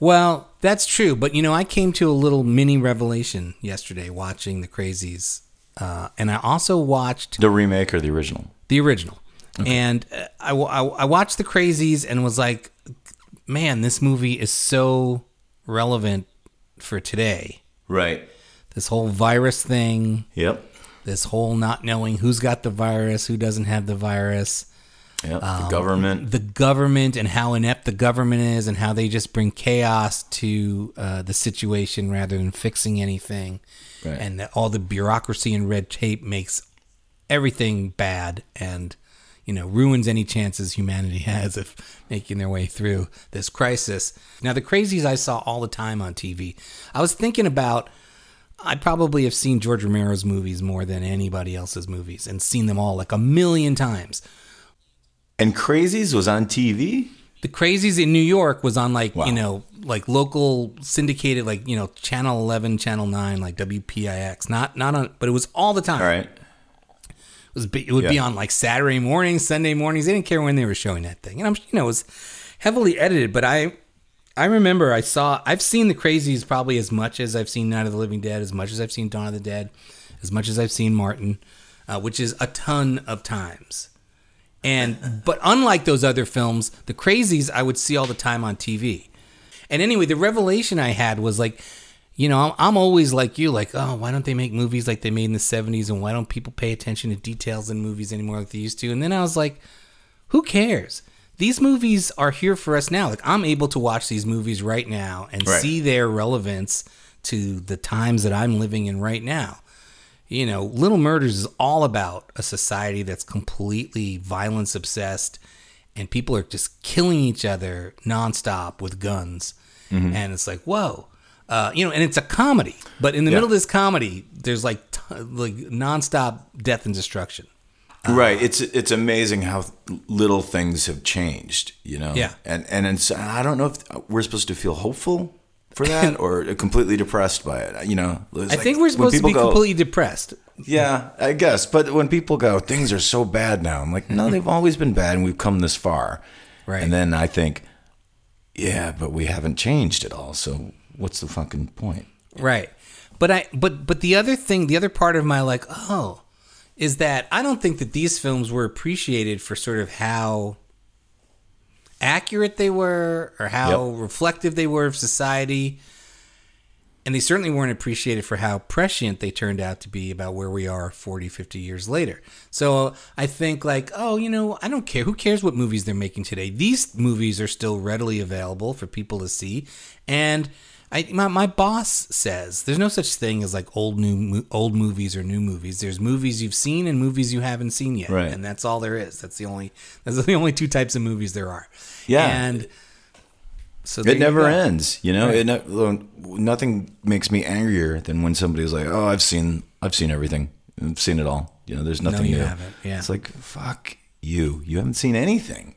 Well, that's true, but you know, I came to a little mini revelation yesterday watching the Crazies, uh, and I also watched The remake or the original? the original. And uh, I, I, I watched the Crazies and was like, man, this movie is so relevant for today. Right. This whole virus thing. Yep. This whole not knowing who's got the virus, who doesn't have the virus. Yep. Um, the government. The government and how inept the government is and how they just bring chaos to uh, the situation rather than fixing anything. Right. And that all the bureaucracy and red tape makes everything bad and you know ruins any chances humanity has of making their way through this crisis. Now the crazies I saw all the time on TV. I was thinking about I probably have seen George Romero's movies more than anybody else's movies and seen them all like a million times. And Crazies was on TV? The Crazies in New York was on like, Wow. you know, like local syndicated like, you know, Channel 11, Channel 9, like WPIX. Not not on but it was all the time. All right. It was it would be on like Saturday mornings, Sunday mornings. They didn't care when they were showing that thing. And I'm you know, it was heavily edited, but I I remember I saw I've seen the Crazies probably as much as I've seen Night of the Living Dead, as much as I've seen Dawn of the Dead, as much as I've seen Martin, uh, which is a ton of times. And but unlike those other films, the Crazies I would see all the time on TV. And anyway, the revelation I had was like, you know, I'm, I'm always like you, like, oh, why don't they make movies like they made in the 70s? And why don't people pay attention to details in movies anymore like they used to? And then I was like, who cares? These movies are here for us now. Like, I'm able to watch these movies right now and Right. see their relevance to the times that I'm living in right now. You know, Little Murders is all about a society that's completely violence obsessed and people are just killing each other nonstop with guns. Mhm. And it's like, whoa. Uh, you know, and it's a comedy, but in the Yeah. middle of this comedy, there's like t- like nonstop death and destruction. right. It's it's amazing how little things have changed. You know. Yeah. And and it's, I don't know if we're supposed to feel hopeful for that or completely depressed by it. You know. I like think we're supposed to be go- completely depressed. Yeah, I guess. But when people go, things are so bad now. I'm like, no, they've always been bad, and we've come this far. Right. And then I think, yeah, but we haven't changed at all. So what's the fucking point? Right. But I but but the other thing, the other part of my like, oh, is that I don't think that these films were appreciated for sort of how accurate they were or how reflective they were of society. and they certainly weren't appreciated for how prescient they turned out to be about where we are 40 50 years later so i think like oh you know i don't care who cares what movies they're making today these movies are still readily available for people to see and I, my, my boss says there's no such thing as like old new old movies or new movies. There's movies you've seen and movies you haven't seen yet, Right. and that's all there is. That's the only that's the only two types of movies there are. Yeah. and so it never go. ends. You know, Right. it ne- nothing makes me angrier than when somebody's like, "Oh, I've seen, I've seen everything, I've seen it all." You know, there's nothing no, you new. haven't. Yeah. it's like fuck you. You haven't seen anything.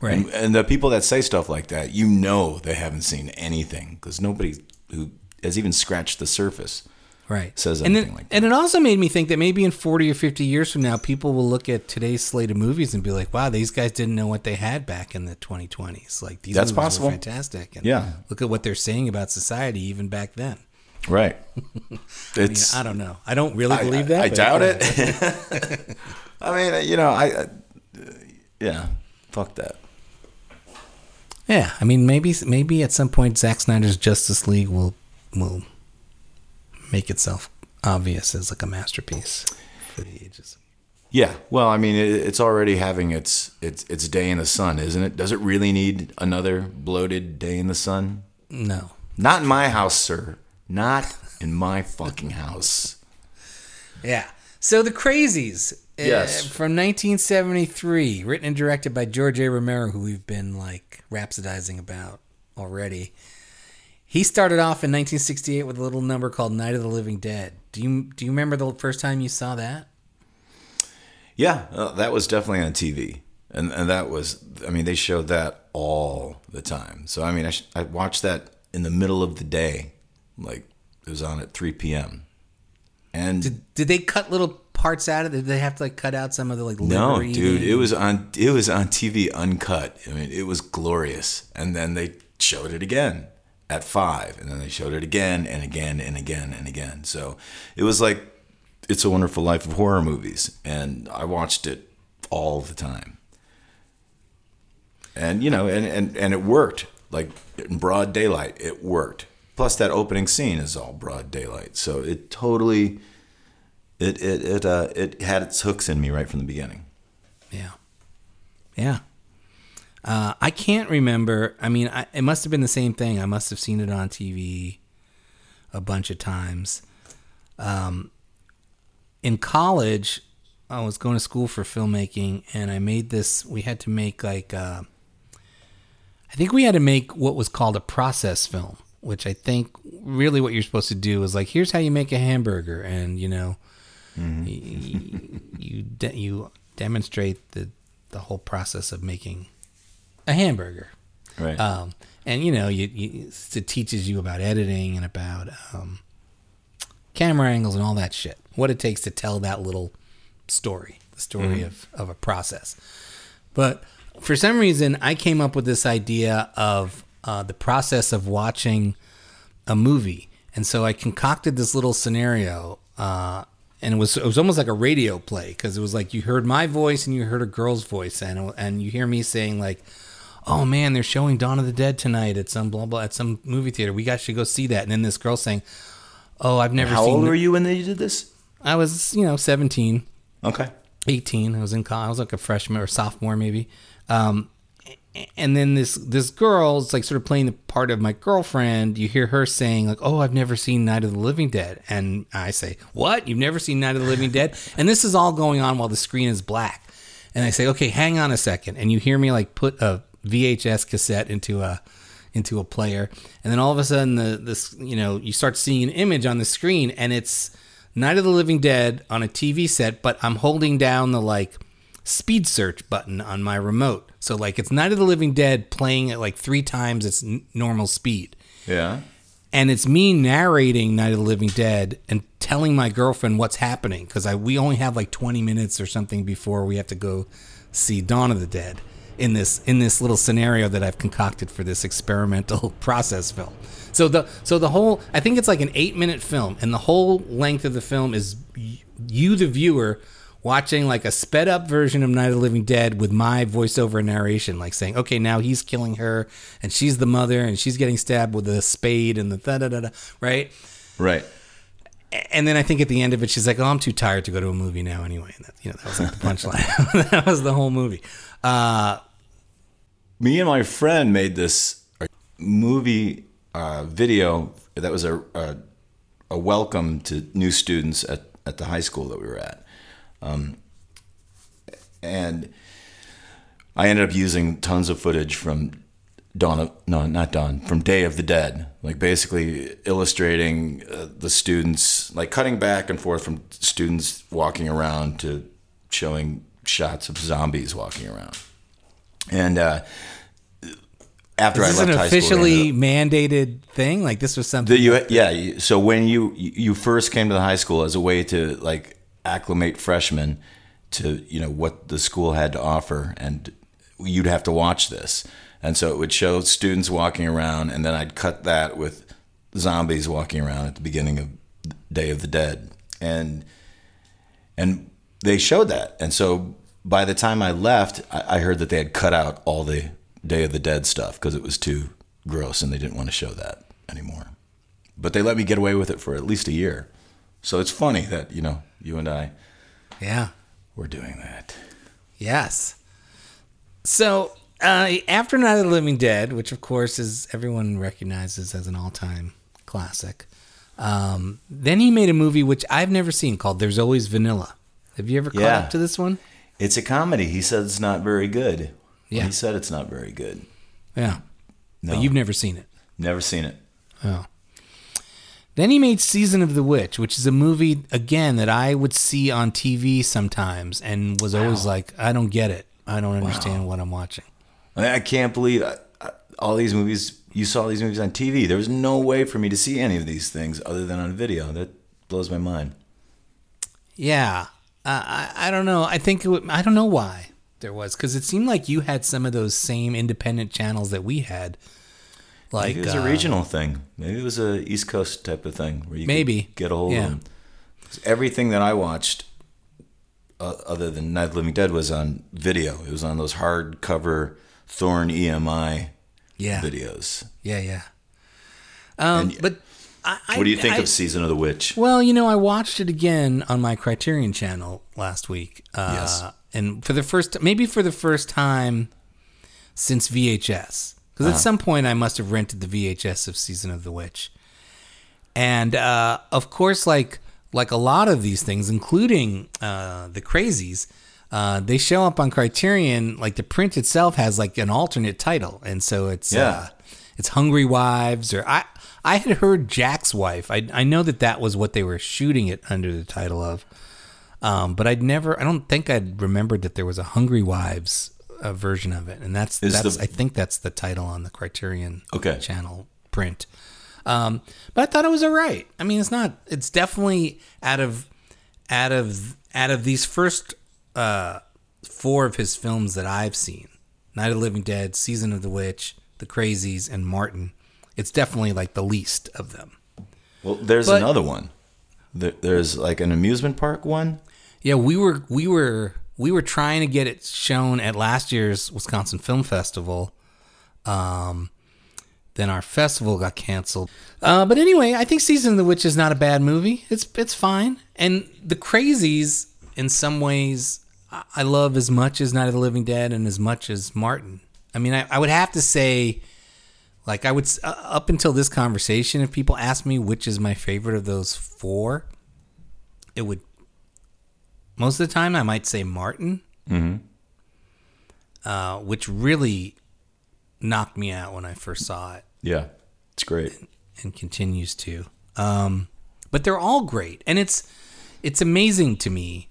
Right. And, and the people that say stuff like that, you know, they haven't seen anything because nobody who has even scratched the surface right says and anything it, like and it also made me think that maybe in 40 or 50 years from now people will look at today's slate of movies and be like wow these guys didn't know what they had back in the 2020s like these That's movies possible. were fantastic and Yeah. look at what they're saying about society even back then. Right. I, mean, It's. I don't know i don't really believe I- that I but- doubt it. I mean, uh, you know, I. I uh, yeah. Fuck that. yeah i mean maybe maybe at some point Zack Snyder's Justice League will will make itself obvious as like a masterpiece for the ages Yeah, well, I mean, it, it's already having its its its day in the sun, isn't it? Does it really need another bloated day in the sun? no Not in my house, sir. Not in my fucking house. Yeah. So the Crazies. uh, Yes. from 1973, written and directed by George A. Romero, who we've been like rhapsodizing about already. He started off in 1968 with a little number called Night of the Living Dead. Do you do you remember the first time you saw that? Yeah, uh, that was definitely on TV, and and that was, I mean, they showed that all the time. So I mean, I sh- I watched that in the middle of the day, like it was on at 3 p.m. And Did, did they cut little parts out of it? Did they have to like cut out some of the like No, dude, it was on it was on TV uncut. I mean, it was glorious. And then they showed it again at 5, and then they showed it again and again and again and again. So, it was like It's a Wonderful Life of horror movies, and I watched it all the time. And you know, and and and it worked. Like in broad daylight, it worked. Plus that opening scene is all broad daylight. So it totally it it it uh it had its hooks in me right from the beginning. Yeah. Yeah. Uh, I can't remember. I mean, I, it must have been the same thing. I must have seen it on TV a bunch of times. Um, in college, I was going to school for filmmaking, and I made this. We had to make like, uh, I think we had to make what was called a process film, which I think really what you're supposed to do is like, here's how you make a hamburger, and you know, you you, de- you demonstrate the the whole process of making a hamburger. Right. Um, and you know, you, you it teaches you about editing and about um, camera angles and all that shit. What it takes to tell that little story, the story Mhm. of of a process. But for some reason, I came up with this idea of uh, the process of watching a movie, and so I concocted this little scenario. Uh, and it was it was almost like a radio play because it was like you heard my voice and you heard a girl's voice and and you hear me saying like, "Oh man, they're showing Dawn of the Dead tonight at some blah blah at some movie theater. We got to go see that." And then this girl saying, "Oh, I've never How seen." old the- were you when they did this? I was, you know, 17. Okay. 18. I was in college. I was like a freshman or sophomore maybe. Um, and then this this girl is like sort of playing the part of my girlfriend. You hear her saying like, "Oh, I've never seen Night of the Living Dead," and I say, "What? You've never seen Night of the Living Dead?" And this is all going on while the screen is black. And I say, "Okay, hang on a second. And you hear me like put a VHS cassette into a into a player, and then all of a sudden the this you know you start seeing an image on the screen, and it's Night of the Living Dead on a TV set, but I'm holding down the like speed search button on my remote. So like it's Night of the Living Dead playing at like three times its n- normal speed. Yeah. And it's me narrating Night of the Living Dead and telling my girlfriend what's happening because I we only have like 20 minutes or something before we have to go see Dawn of the Dead in this in this little scenario that I've concocted for this experimental process film. So the so the whole I think it's like an 8 minute film and the whole length of the film is you the viewer watching like a sped up version of Night of the Living Dead with my voiceover narration, like saying, okay, now he's killing her and she's the mother and she's getting stabbed with a spade and the da da da da, right? Right. And then I think at the end of it, she's like, oh, I'm too tired to go to a movie now anyway. And that, you know, that was like the punchline. that was the whole movie. Uh, Me and my friend made this movie uh, video that was a, a a welcome to new students at, at the high school that we were at. Um, and I ended up using tons of footage from Dawn of, no, not Dawn, from Day of the Dead, like basically illustrating uh, the students, like cutting back and forth from students walking around to showing shots of zombies walking around. And uh, after is this I left an high school, officially mandated thing? Like this was something you, yeah. So when you you first came to the high school as a way to like acclimate freshmen to you know what the school had to offer, and you'd have to watch this, and so it would show students walking around, and then I'd cut that with zombies walking around at the beginning of Day of the Dead, and and they showed that, and so by the time I left, I, I heard that they had cut out all the Day of the Dead stuff because it was too gross, and they didn't want to show that anymore. But they let me get away with it for at least a year, so it's funny that you know you and I, yeah, We're doing that. Yes. So uh, after Night of the Living Dead, which of course is everyone recognizes as an all-time classic, um, then he made a movie which I've never seen called "There's Always Vanilla." Have you ever caught Yeah. up to this one? It's a comedy. He said it's not very good. Yeah. he said it's not very good. Yeah, No, but you've never seen it. never seen it. Oh. Then he made Season of the Witch, which is a movie again that I would see on TV sometimes and was always like, I don't get it. I don't understand what I'm watching. I, can't believe I, I, all these movies. You saw these movies on TV. There was no way for me to see any of these things other than on video. That blows my mind. Yeah, uh, I I don't know. I think it would, I don't know why there was because it seemed like you had some of those same independent channels that we had. Like Maybe it was uh, a regional thing. Maybe it was a East Coast type of thing where you Maybe. could get a hold Yeah. of them. Everything that I watched, uh, other than Night of the Living Dead, was on video. It was on those hardcover Thorn EMI Yeah. videos. Yeah, yeah. Um, but I, I, what do you think I- of Season of the Witch? Well, you know, I watched it again on my Criterion channel last week. Uh, Yes. And for the first, maybe for the first time since VHS. Because Uh-huh. at some point I must have rented the VHS of Season of the Witch. And uh, of course, like like a lot of these things, including uh, the Crazies, uh, they show up on Criterion. Like the print itself has like an alternate title, and so it's Yeah. uh, it's Hungry Wives, or I I had heard Jack's Wife. I I know that that was what they were shooting it under the title of, um, but I'd never. I don't think I'd remembered that there was a Hungry Wives uh, version of it, and that's Is that's the- I think that's the title on the Criterion Okay. channel print. Um, but I thought it was all right. I mean, it's not. It's definitely out of out of out of these first uh, four of his films that I've seen: Night of the Living Dead, Season of the Witch, The Crazies, and Martin. It's definitely like the least of them. Well, there's But- another one. There, there's like an amusement park one. Yeah, we were we were we were trying to get it shown at last year's Wisconsin Film Festival. Um, then our festival got canceled. Uh, but anyway, I think Season of the Witch is not a bad movie. It's it's fine. And the Crazies, in some ways, I- love as much as Night of the Living Dead and as much as Martin. I mean, I, I would have to say, like I would uh, up until this conversation, if people ask me which is my favorite of those four, it would most of the time I might say Martin, Mm-hmm. uh, which really knocked me out when I first saw it Yeah, it's great. and continues to. Um, but they're all great, and it's it's amazing to me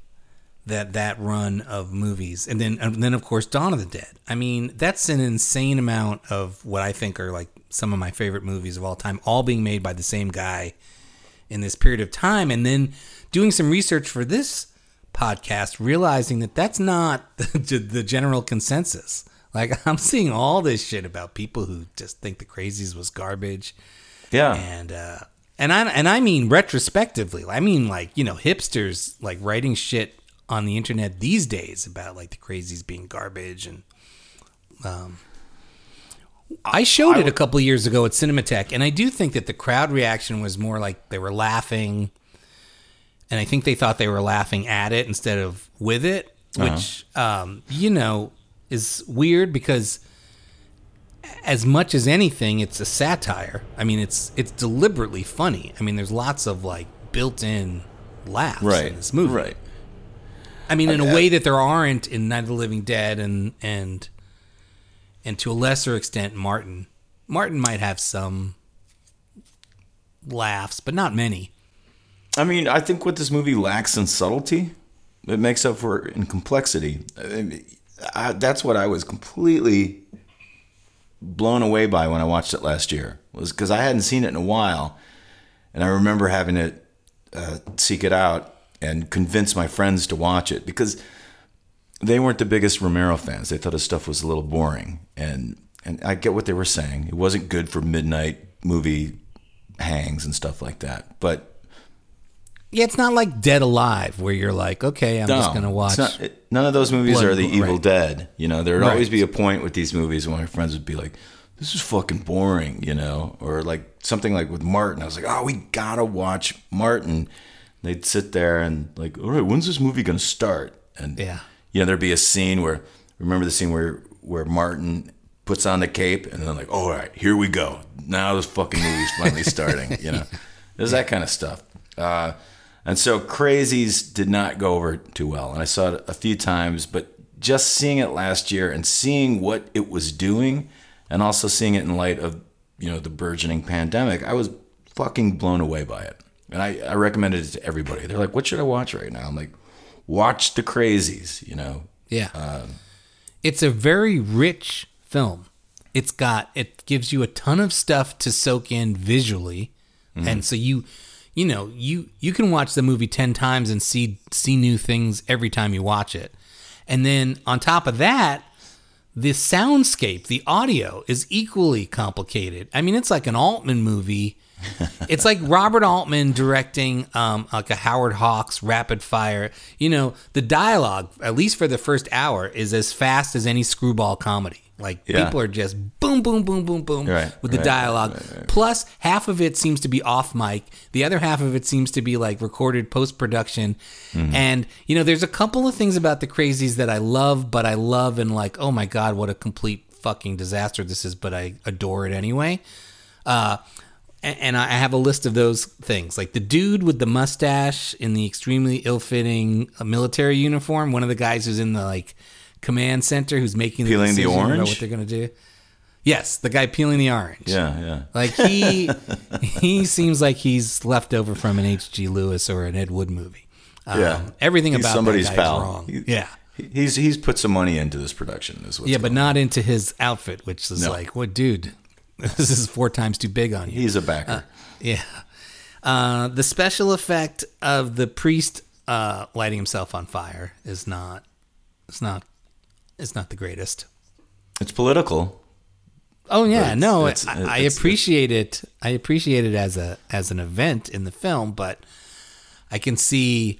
that that run of movies, and then and then of course Dawn of the Dead. I mean, that's an insane amount of what I think are like some of my favorite movies of all time, all being made by the same guy in this period of time, and then doing some research for this podcast, realizing that that's not the, the general consensus. Like I'm seeing all this shit about people who just think the Crazies was garbage. Yeah. And uh and I and I mean retrospectively. I mean like, you know, hipsters like writing shit on the internet these days about like the crazies being garbage and um I showed it a couple years ago at Cinematheque, and I do think that the crowd reaction was more like they were laughing, and I think they thought they were laughing at it instead of with it, which um, you know is weird because as much as anything, it's a satire. I mean, it's it's deliberately funny. I mean, there's lots of like built-in laughs Right. in this movie. Right. I mean, in a way that there aren't in Night of the Living Dead and and and to a lesser extent Martin. Martin might have some laughs, but not many. I mean, I think what this movie lacks in subtlety, it makes up for in complexity. I mean, I, that's what I was completely blown away by when I watched it last year. Was because I hadn't seen it in a while, and I remember having to uh, seek it out and convince my friends to watch it because they weren't the biggest Romero fans. They thought his stuff was a little boring, and and I get what they were saying. It wasn't good for midnight movie hangs and stuff like that, but Yeah, it's not like Dead Alive where you're like, okay, I'm just gonna watch. not- it- none of those movies Blood are the Evil right. Dead. You know, there'd Right. always be a point with these movies when my friends would be like, "This is fucking boring," you know, or like something like with Martin. I was like, "Oh, we gotta watch Martin." They'd sit there and like, "All right, when's this movie gonna start?" And Yeah. you know, there'd be a scene where remember the scene where where Martin puts on the cape and then like, "All right, here we go. Now this fucking movie's finally starting." You know, there's that kind of stuff. Uh, and so Crazies did not go over too well. And I saw it a few times, but just seeing it last year and seeing what it was doing and also seeing it in light of, you know, the burgeoning pandemic, I was fucking blown away by it. And I, I recommended it to everybody. They're like, what should I watch right now? I'm like, watch The Crazies, you know. Yeah. Um, it's a very rich film. It's got it gives you a ton of stuff to soak in visually. Mhm. And so you you know, you you can watch the movie 10 times and see see new things every time you watch it. And then on top of that, the soundscape, the audio is equally complicated. I mean, it's like an Altman movie. It's like Robert Altman directing um, like a Howard Hawks rapid fire. You know, the dialogue, at least for the first hour, is as fast as any screwball comedy. Like Yeah. people are just boom, boom, boom, boom, boom Right, with the right, dialogue. Plus, half of it seems to be off mic. The other half of it seems to be like recorded post production. Mhm. And you know, there's a couple of things about the Crazies that I love, but I love and like, oh my god, what a complete fucking disaster this is. But I adore it anyway. Uh, and I have a list of those things, like the dude with the mustache in the extremely ill-fitting uh, military uniform. One of the guys who's in the like command center who's making the Peeling the about orange? what they're gonna do. Yes, the guy peeling the orange. Yeah, yeah. Like he he seems like he's left over from an H.G. Lewis or an Ed Wood movie. Um, yeah. everything He's about somebody's pal. is wrong. He- yeah, He's he's put some money into this production. Is what's yeah, but not into his outfit, which is No. like, what, dude? This is four times too big on you. He's a backer. Uh, yeah. Uh, the special effect of the priest uh, lighting himself on fire is not. It's not. It's not the greatest. It's political. Oh yeah, But no, it's- I, it's- I appreciate it. I appreciate it as a as an event in the film, but I can see,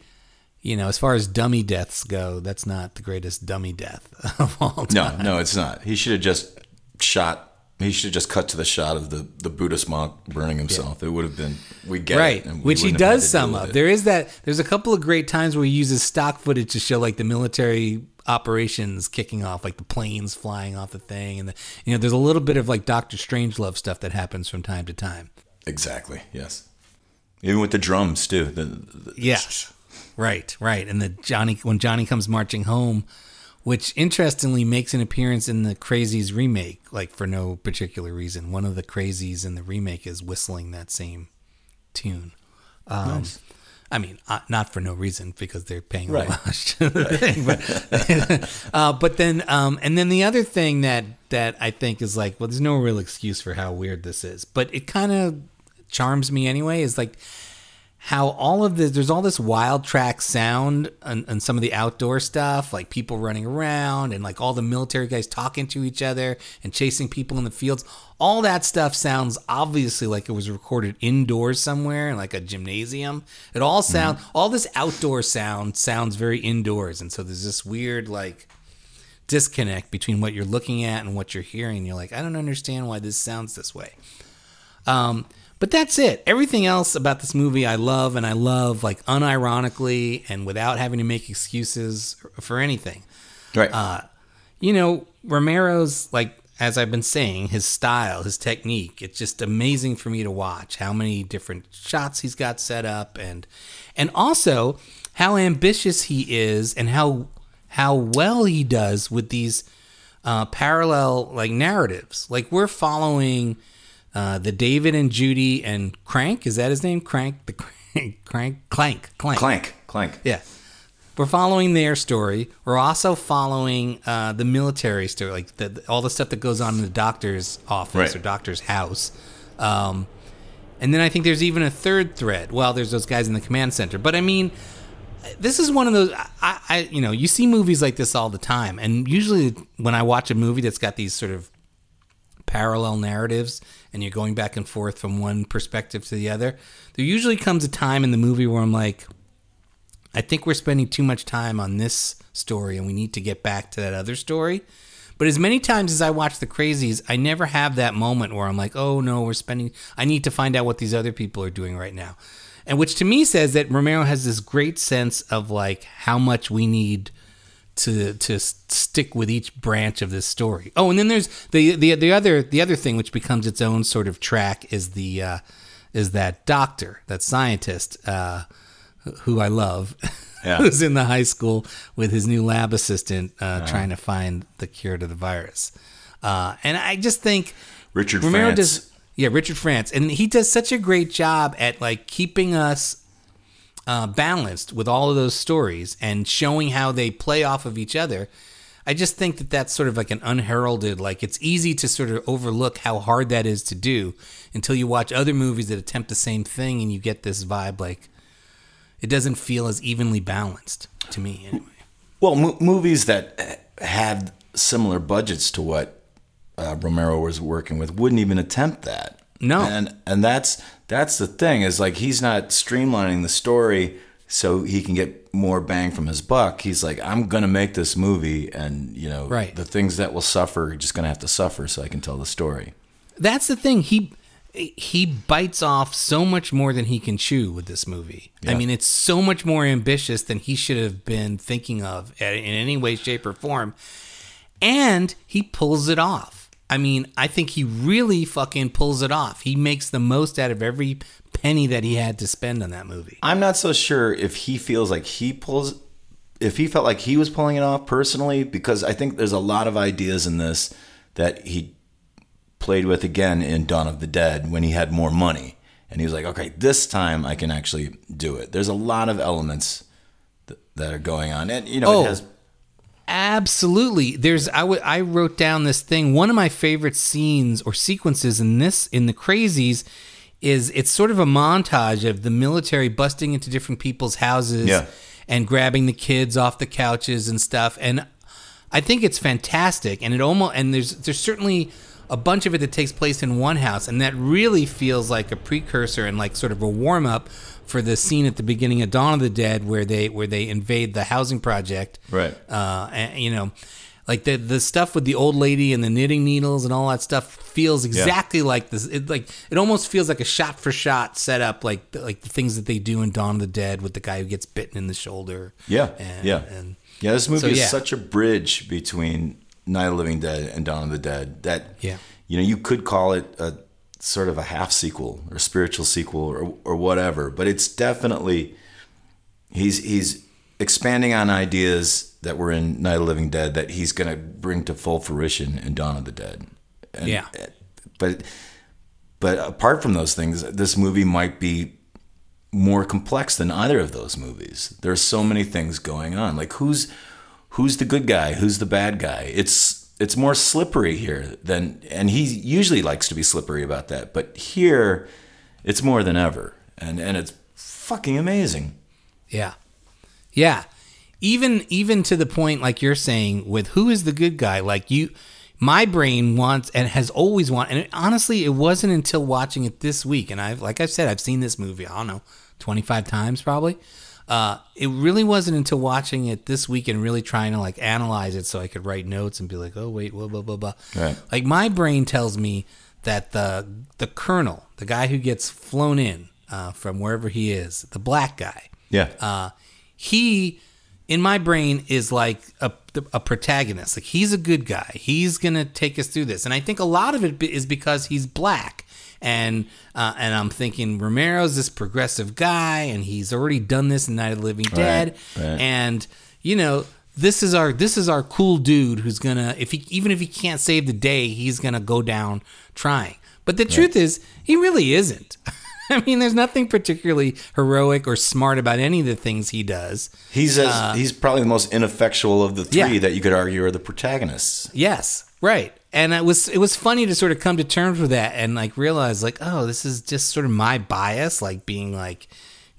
you know, as far as dummy deaths go, that's not the greatest dummy death of all time. No, no, it's not. He should have just shot. He should have just cut to the shot of the, the Buddhist monk burning himself. It would have been we get right, it, which he wouldn't have had does some deal of. There is that. There's a couple of great times where he uses stock footage to show like the military operations kicking off, like the planes flying off the thing, and the, you know, there's a little bit of like Doctor Strangelove stuff that happens from time to time. Exactly. Yes. Even with the drums too. The, the- Yes. Right, right. And the Johnny when Johnny comes marching home, which interestingly makes an appearance in the Crazies remake, like for no particular reason. One of the Crazies in the remake is whistling that same tune. Um, Nice. I mean, uh, not for no reason because they're paying Right. homage to the thing, but, uh, but then, um, and then the other thing that that I think is like, well, there's no real excuse for how weird this is, but it kind of charms me anyway. Is like how all of this there's all this wild track sound and, and some of the outdoor stuff like people running around and like all the military guys talking to each other and chasing people in the fields. All that stuff sounds obviously like it was recorded indoors somewhere in like a gymnasium. It all sound all this outdoor sound sounds very indoors and so there's this weird like disconnect between what you're looking at and what you're hearing. You're like i don't understand why this sounds this way. Um, but that's it. Everything else about this movie I love, and I love like unironically and without having to make excuses for anything. Right. Uh, you know, Romero's like as I've been saying, his style, his technique, it's just amazing for me to watch how many different shots he's got set up and and also how ambitious he is and how how well he does with these uh, parallel like narratives. Like we're following uh, the David and Judy and Crank. Is that his name? Crank. The Crank. Crank. Clank. Clank. Clank. Clank. Yeah. We're following their story. We're also following uh, the military story, like the, all the stuff that goes on in the doctor's office Right. or doctor's house. Um, and then I think there's even a third thread. Well, there's those guys in the command center. But I mean, this is one of those. I, I, you know, you see movies like this all the time, and usually when I watch a movie that's got these sort of parallel narratives and you're going back and forth from one perspective to the other, there usually comes a time in the movie where I'm like, I think we're spending too much time on this story and we need to get back to that other story. But as many times as I watch The Crazies, I never have that moment where I'm like, oh no, we're spending, I need to find out what these other people are doing right now. And which to me says that Romero has this great sense of like how much we need to to stick with each branch of this story. Oh, and then there's the the the other the other thing which becomes its own sort of track is the uh, is that doctor, that scientist uh, who I love, Yeah. who's in the high school with his new lab assistant uh, trying to find the cure to the virus. Uh, and I just think Richard Romero France. does yeah Richard France, and he does such a great job at like keeping us uh, balanced with all of those stories and showing how they play off of each other. I just think that that's sort of like an unheralded, like it's easy to sort of overlook how hard that is to do until you watch other movies that attempt the same thing and you get this vibe like it doesn't feel as evenly balanced to me anyway. Well, mo- movies that had similar budgets to what uh, Romero was working with wouldn't even attempt that. No. and and that's that's the thing is like he's not streamlining the story so he can get more bang from his buck. He's like, I'm gonna make this movie, and you know, Right. the things that will suffer are just gonna have to suffer so I can tell the story. That's the thing. He he bites off so much more than he can chew with this movie. I mean, it's so much more ambitious than he should have been thinking of in any way, shape, or form. And he pulls it off. I mean, I think he really fucking pulls it off. He makes the most out of every penny that he had to spend on that movie. I'm not so sure if he feels like he pulls, if he felt like he was pulling it off personally, because I think there's a lot of ideas in this that he played with again in Dawn of the Dead when he had more money. And he was like, okay, this time I can actually do it. There's a lot of elements th- that are going on. And, you know, Oh. it has. Absolutely. There's I w- I wrote down this thing. One of my favorite scenes or sequences in this in the Crazies is it's sort of a montage of the military busting into different people's houses Yeah. and grabbing the kids off the couches and stuff. And I think it's fantastic. And it almost and there's there's certainly a bunch of it that takes place in one house, and that really feels like a precursor and like sort of a warm up for the scene at the beginning of Dawn of the Dead where they where they invade the housing project Right. uh, and, you know, like the the stuff with the old lady and the knitting needles and all that stuff feels exactly like this. It like it almost feels like a shot for shot setup, like like the things that they do in Dawn of the Dead with the guy who gets bitten in the shoulder. Yeah. and, yeah. and yeah, this movie so, is yeah. such a bridge between Night of the Living Dead and Dawn of the Dead that, Yeah. you know, you could call it a sort of a half sequel or spiritual sequel or, or whatever, but it's definitely, he's, he's expanding on ideas that were in Night of the Living Dead that he's going to bring to full fruition in Dawn of the Dead. And, Yeah. But, but apart from those things, this movie might be more complex than either of those movies. There's so many things going on. Like who's who's the good guy, who's the bad guy? It's it's more slippery here than and he usually likes to be slippery about that, but here it's more than ever. And and it's fucking amazing. Yeah. Yeah. Even even to the point like you're saying with who is the good guy like you my brain wants and has always wanted and it, honestly it wasn't until watching it this week and I've like I've said I've seen this movie I don't know 25 times probably uh, it really wasn't until watching it this week and really trying to like analyze it so I could write notes and be like oh wait blah blah blah blah. Right. like my brain tells me that the the colonel the guy who gets flown in uh, from wherever he is the black guy Yeah. uh, he in my brain is like a, a protagonist. Like he's a good guy. He's gonna take us through this. And i think a lot of it is because he's black and uh, and i'm thinking romero's this progressive guy and he's already done this in night of the living dead right. and you know this is our this is our cool dude who's gonna if he even if he can't save the day he's gonna go down trying but the truth is he really isn't I mean, there's nothing particularly heroic or smart about any of the things he does. He's as, he's probably the most ineffectual of the three Uh, Yeah. that you could argue are the protagonists. Yes, right. And it was it was funny to sort of come to terms with that and like realize like, oh, this is just sort of my bias, like being like,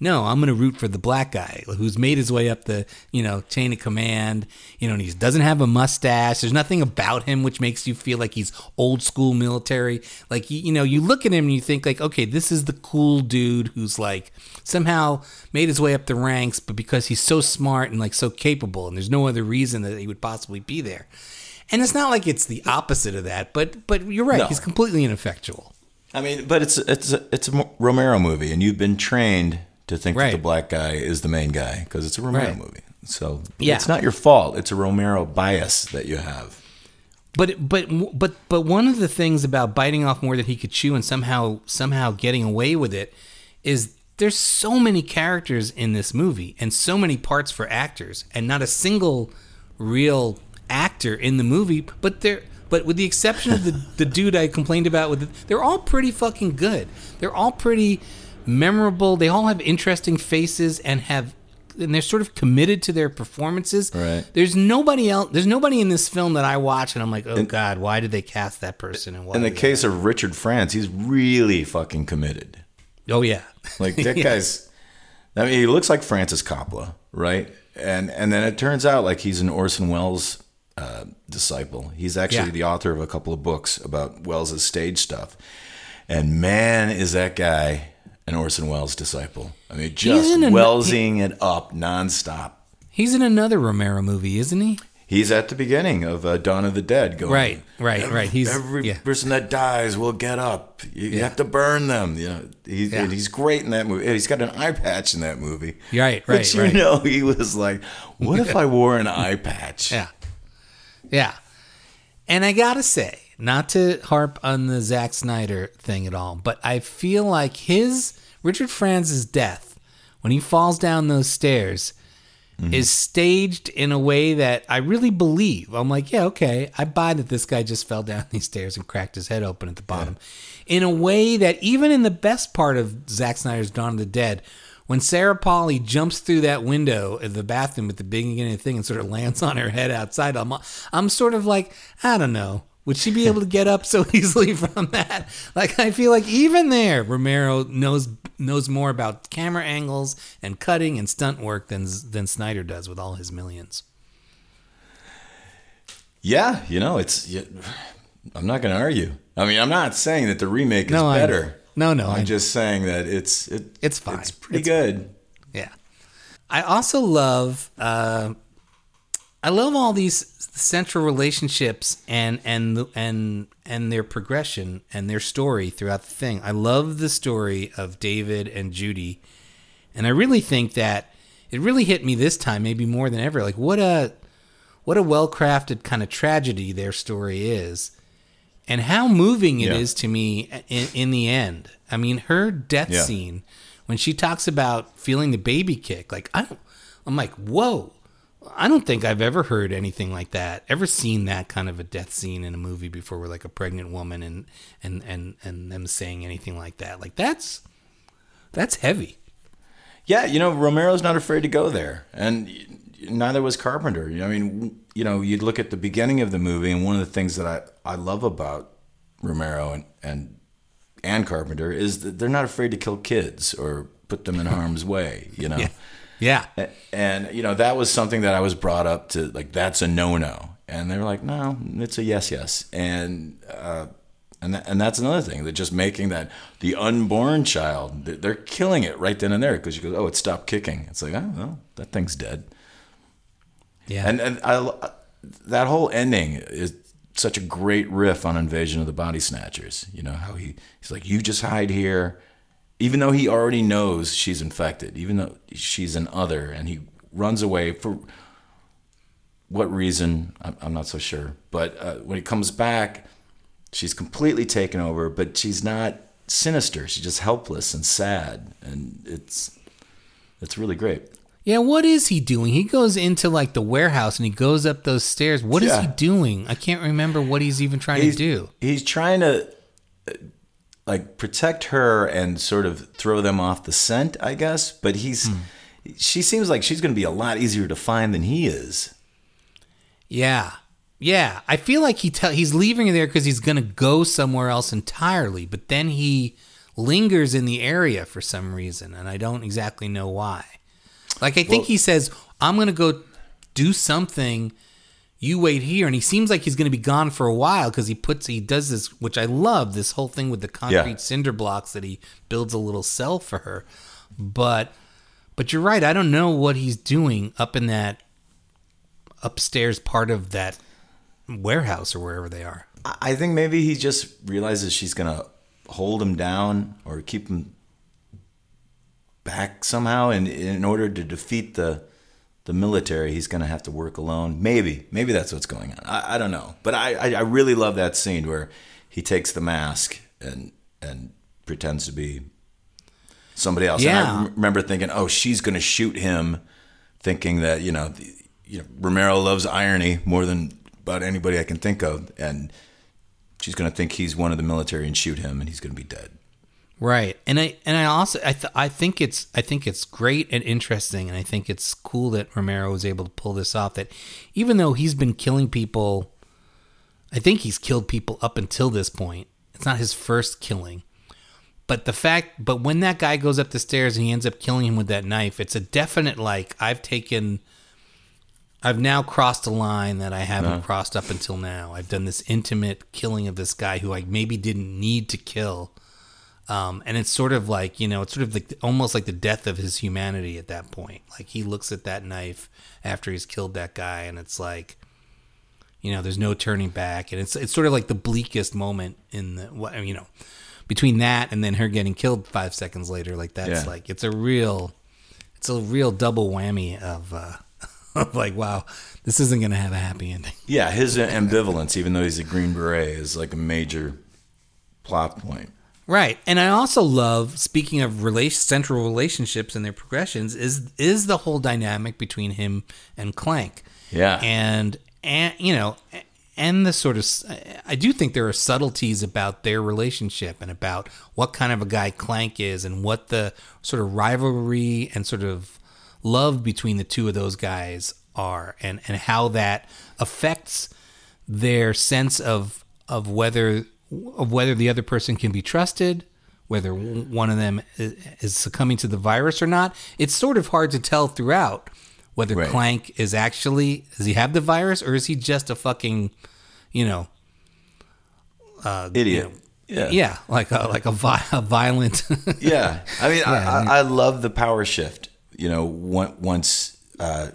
no, I'm gonna root for the black guy who's made his way up the you know chain of command. You know, and he doesn't have a mustache. There's nothing about him which makes you feel like he's old school military. Like you, you know, you look at him and you think like, okay, this is the cool dude who's like somehow made his way up the ranks, but because he's so smart and like so capable, and there's no other reason that he would possibly be there. And it's not like it's the opposite of that, but but you're right. No. He's completely ineffectual. I mean, but it's it's a, it's a Romero movie, and you've been trained to think that the black guy is the main guy because it's a Romero Right. movie. So Yeah. it's not your fault. It's a Romero bias that you have. But but but but one of the things about biting off more than he could chew and somehow somehow getting away with it is there's so many characters in this movie and so many parts for actors and not a single real actor in the movie. But they're but with the exception of the the dude I complained about with the, they're all pretty fucking good. They're all pretty memorable. They all have interesting faces and have and they're sort of committed to their performances. Right. There's nobody else. There's nobody in this film that I watch and I'm like, oh god, why did they cast that person? And why? In the case of Richard France, he's really fucking committed. oh yeah, Like that Yeah. guy's. I mean, he looks like Francis Coppola, right? And and then it turns out like he's an Orson Welles uh, disciple. He's actually Yeah. the author of a couple of books about Welles's stage stuff. And man, is that guy an Orson Welles disciple? I mean, just in a- Wellsing it up nonstop. he's in another Romero movie, isn't he? He's at the beginning of uh, Dawn of the Dead. Going Right, right, right. He's every yeah. person that dies will get up. You, you have to burn them. You know, he's, Yeah. he's great in that movie. He's got an eye patch in that movie. Right, But right, you right. know, he was like, "What if I wore an eye patch?" Yeah. Yeah. And I gotta say, not to harp on the Zack Snyder thing at all, but I feel like his Richard France's death when he falls down those stairs mm-hmm. is staged in a way that I really believe. I'm like, yeah, okay, I buy that this guy just fell down these stairs and cracked his head open at the bottom. In a way that even in the best part of Zack Snyder's Dawn of the Dead, when Sarah Polley jumps through that window of the bathroom at the beginning of the thing and sort of lands on her head outside, I'm, I'm sort of like, I don't know. Would she be able to get up so easily from that? Like I feel like even there, Romero knows knows more about camera angles and cutting and stunt work than than Snyder does with all his millions. Yeah, you know, it's. I'm not going to argue. I mean, I'm not saying that the remake is No, better. No, no, I'm I- just saying that it's it, It's fine. It's pretty It's- good. Yeah. I also love uh, I love all these central relationships and and and and their progression and their story throughout the thing. I love the story of David and Judy. And I really think that it really hit me this time maybe more than ever. Like what a what a well-crafted kind of tragedy their story is and how moving it is Yeah. to me in, in the end. I mean, her death Yeah. scene when she talks about feeling the baby kick, like I don't, I'm like, whoa. I don't think I've ever heard anything like that. Ever seen that kind of a death scene in a movie before, where like a pregnant woman and and and and them saying anything like that. Like that's that's heavy. Yeah, you know, Romero's not afraid to go there, and neither was Carpenter. You know, I mean, you know, you'd look at the beginning of the movie, and one of the things that I, I love about Romero and, and and Carpenter is that they're not afraid to kill kids or put them in harm's way. You know. Yeah. Yeah. A- And you know that was something that I was brought up to like that's a no no, and they were like no, it's a yes yes, and uh, and that, and that's another thing. They're just making that the unborn child they're- they're killing it right then and there because you go oh it stopped kicking. It's like oh well that thing's dead. Yeah. And and I that whole ending is such a great riff on Invasion of the Body Snatchers. You know how he he's like you just hide here, even though he already knows she's infected, even though she's an other, and he runs away for what reason I'm, not so sure. But uh, when he comes back, she's completely taken over, but she's not sinister. She's just helpless and sad, and it's it's really great. Yeah, what is he doing? He goes into like the warehouse and he goes up those stairs. What is Yeah. he doing? I can't remember what he's even trying he's, to do. He's trying to uh, like protect her and sort of throw them off the scent, I guess. But he's Hmm. she seems like she's going to be a lot easier to find than he is. Yeah. Yeah, I feel like he tell he's leaving her there because he's gonna go somewhere else entirely, but then he lingers in the area for some reason, and I don't exactly know why. Like I think Well- he says, "I'm gonna go do something. You wait here," and he seems like he's gonna be gone for a while because he puts he does this, which I love this whole thing with the concrete Yeah. cinder blocks that he builds a little cell for her, but but you're right. I don't know what he's doing up in that upstairs part of that warehouse or wherever they are. I think maybe he just realizes she's going to hold him down or keep him back somehow, and in order to defeat the the military, he's going to have to work alone. Maybe, maybe that's what's going on. I, I don't know, but I, I I really love that scene where he takes the mask and and pretends to be somebody else. And I rem- remember thinking, oh, she's going to shoot him, thinking that you know, the, you know, Romero loves irony more than about anybody I can think of, and she's going to think he's one of the military and shoot him, and he's going to be dead. Right. And I and I also I th- I think it's I think it's great and interesting and I think it's cool that Romero was able to pull this off that even though he's been killing people I think he's killed people up until this point. It's not his first killing. But the fact but when that guy goes up the stairs and he ends up killing him with that knife, it's a definite like I've taken I've now crossed a line that I haven't Uh-huh. crossed up until now. I've done this intimate killing of this guy who I maybe didn't need to kill. Um, and it's sort of like you know, it's sort of like almost like the death of his humanity at that point. Like he looks at that knife after he's killed that guy, and it's like, you know, there's no turning back, and it's it's sort of like the bleakest moment in the what you know, between that and then her getting killed five seconds later. Like that's Yeah. like it's a real, it's a real double whammy of, uh, of like wow, this isn't gonna have a happy ending. Yeah, his ambivalence, even though he's a Green Beret, is like a major plot point. Right. And I also love speaking of relation, central relationships and their progressions is is the whole dynamic between him and Clank. Yeah. And and you know and the sort of I do think there are subtleties about their relationship and about what kind of a guy Clank is and what the sort of rivalry and sort of love between the two of those guys are and and how that affects their sense of of whether of whether the other person can be trusted, whether one of them is, is succumbing to the virus or not. It's sort of hard to tell throughout whether Right. Clank is actually does he have the virus or is he just a fucking, you know, uh, Idiot. you know, Yeah. yeah, like a like a, vi- a violent. yeah, I mean, Yeah, I, I I, I love the power shift. You know, once uh,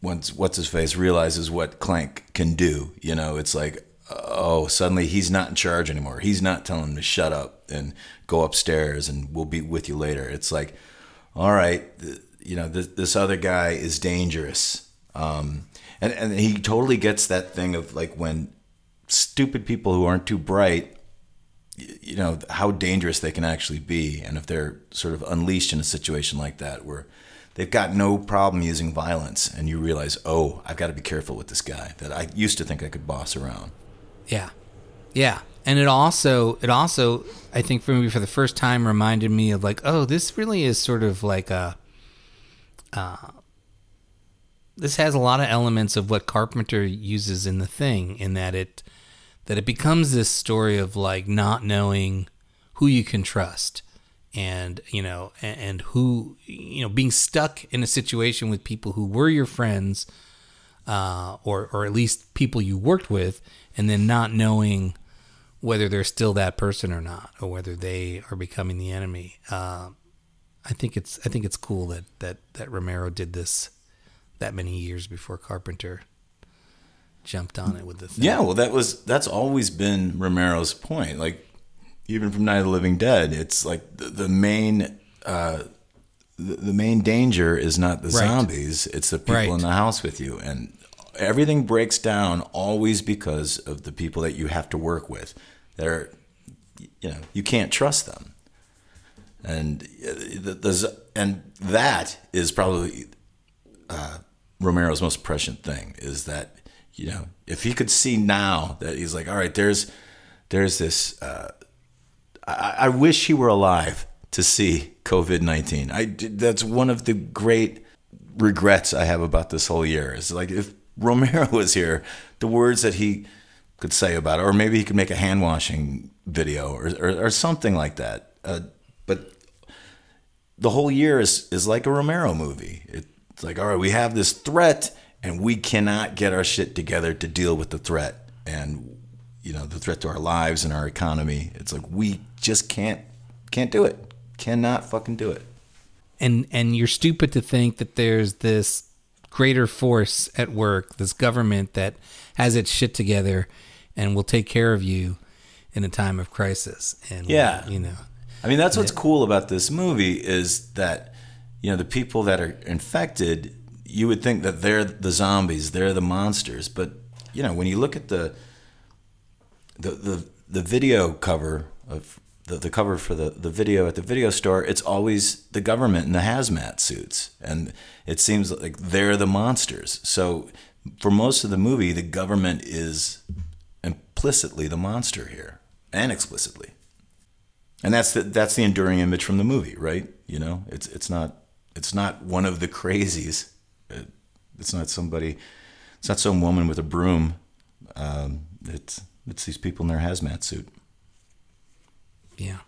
once what's his face realizes what Clank can do, you know, it's like, oh, suddenly he's not in charge anymore. He's not telling him to shut up and go upstairs and we'll be with you later. It's like, all right, th- you know, this, this other guy is dangerous. Um, and, and he totally gets that thing of like when stupid people who aren't too bright you know how dangerous they can actually be and if they're sort of unleashed in a situation like that where they've got no problem using violence and you realize oh i've got to be careful with this guy that i used to think i could boss around Yeah, yeah, and it also it also I think for me for the first time reminded me of like oh this really is sort of like a uh, this has a lot of elements of what Carpenter uses in the thing in that it that it becomes this story of like not knowing who you can trust and you know and, and who you know being stuck in a situation with people who were your friends uh, or or at least people you worked with and then not knowing whether they're still that person or not or whether they are becoming the enemy uh, I think it's I think it's cool that that that Romero did this that many years before Carpenter jumped on it with the thing. Yeah, well, that was that's always been Romero's point. Like even from Night of the Living Dead, it's like the, the main uh, the, the main danger is not the Right. zombies; it's the people Right. in the house with you, and everything breaks down always because of the people that you have to work with. They're you know you can't trust them, and uh, the, and that is probably uh, Romero's most prescient thing is that you know if he could see now that he's like all right there's there's this uh, I, I wish he were alive to see COVID nineteen I that's one of the great regrets I have about this whole year is like if Romero was here the words that he could say about it or maybe he could make a hand washing video or or, or something like that uh, but the whole year is is like a Romero movie. It's like, all right, we have this threat, and we cannot get our shit together to deal with the threat, and you know, the threat to our lives and our economy. It's like we just can't can't do it. Cannot fucking do it. and and you're stupid to think that there's this greater force at work, this government that has its shit together and will take care of you in a time of crisis. And Yeah. you know, I mean, that's what's cool about this movie is that you know the people that are infected, you would think that they're the zombies, they're the monsters, but you know when you look at the the the, the video cover of the, the cover for the, the video at the video store, it's always the government in the hazmat suits, and it seems like they're the monsters. So for most of the movie, the government is implicitly the monster here, and explicitly. And that's the that's the enduring image from the movie, right? You know, it's it's not it's not one of the crazies. It, it's not somebody. It's not some woman with a broom. Um, it's it's these people in their hazmat suit. Yeah.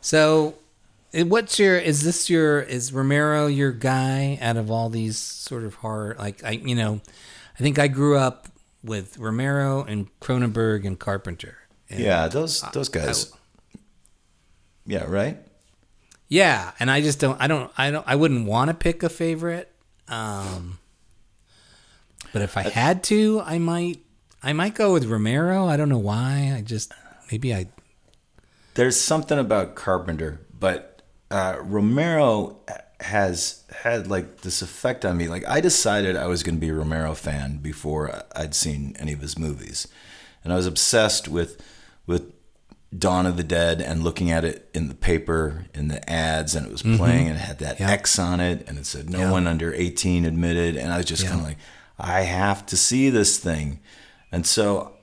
So, what's your? Is this your? Is Romero your guy out of all these sort of horror? Like I, you know, I think I grew up with Romero and Cronenberg and Carpenter. And yeah, those those guys. yeah, right. Yeah, and I just don't. I don't. I don't. I wouldn't want to pick a favorite. Um, but if I had to, I might. I might go with Romero. I don't know why. I just maybe I. There's something about Carpenter, but uh, Romero has had like this effect on me. Like I decided I was going to be a Romero fan before I'd seen any of his movies, and I was obsessed with with Dawn of the Dead and looking at it in the paper in the ads, and it was Mhm. playing and it had that Yeah. X on it, and it said no Yeah. one under 18 admitted, and I was just Yeah. kind of like, I have to see this thing, and so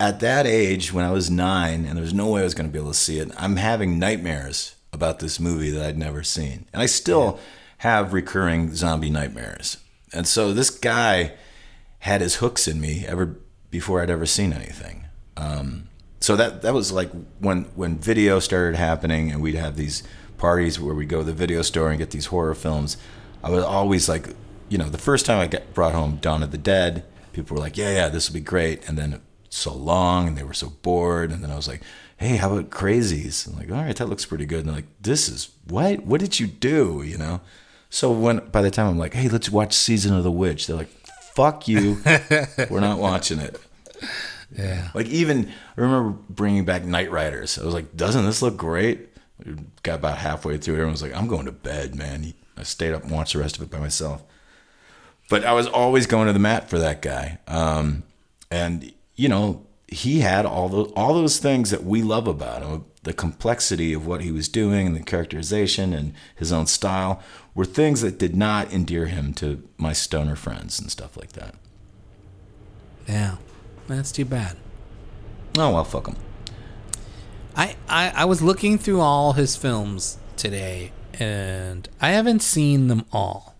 at that age when I was nine and there was no way I was going to be able to see it, I'm having nightmares about this movie that I'd never seen. And I still have recurring zombie nightmares. And so this guy had his hooks in me ever before I'd ever seen anything. Um, so that that was like when when video started happening and we'd have these parties where we'd go to the video store and get these horror films. I was always like, you know, the first time I got brought home Dawn of the Dead, people were like, yeah, yeah, this will be great. And then so long and they were so bored. And then I was like, hey, how about Crazies? I'm like, all right, that looks pretty good. And they're like, this is what? What did you do? You know? So when by the time I'm like, hey, let's watch Season of the Witch, they're like, fuck you. we're not watching it. Yeah. Like even I remember bringing back Knightriders. I was like, doesn't this look great? Got about halfway through. Everyone was like, I'm going to bed, man. I stayed up and watched the rest of it by myself. But I was always going to the mat for that guy. Um, and you know, he had all those all those things that we love about him. The complexity of what he was doing and the characterization and his own style were things that did not endear him to my stoner friends and stuff like that. Yeah, that's too bad. Oh well, fuck him. I, I I was looking through all his films today, and I haven't seen them all.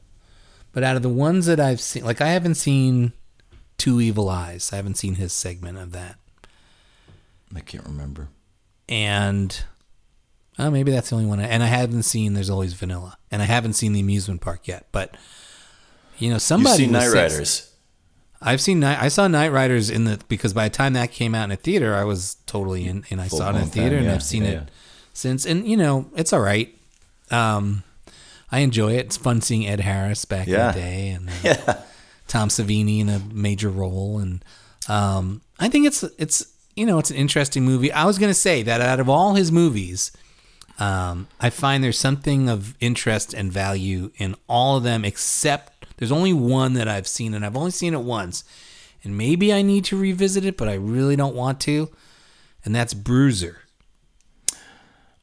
But out of the ones that I've seen, like I haven't seen Two Evil Eyes. I haven't seen his segment of that. I can't remember. And Oh, maybe that's the only one. I, and I haven't seen There's Always Vanilla, and I haven't seen the amusement park yet. But you know, You've somebody seen Knightriders. I've seen Night. I saw Knightriders in the because by the time that came out in a theater, I was totally in, and I Full saw it in a theater, and yeah, I've seen yeah, it yeah. since. And you know, it's all right. Um, I enjoy it. It's fun seeing Ed Harris back in the day, and uh, Tom Savini in a major role, and um, I think it's it's you know it's an interesting movie. I was gonna say that out of all his movies, um, I find there's something of interest and value in all of them, except there's only one that I've seen, and I've only seen it once, and maybe I need to revisit it, but I really don't want to, and that's Bruiser.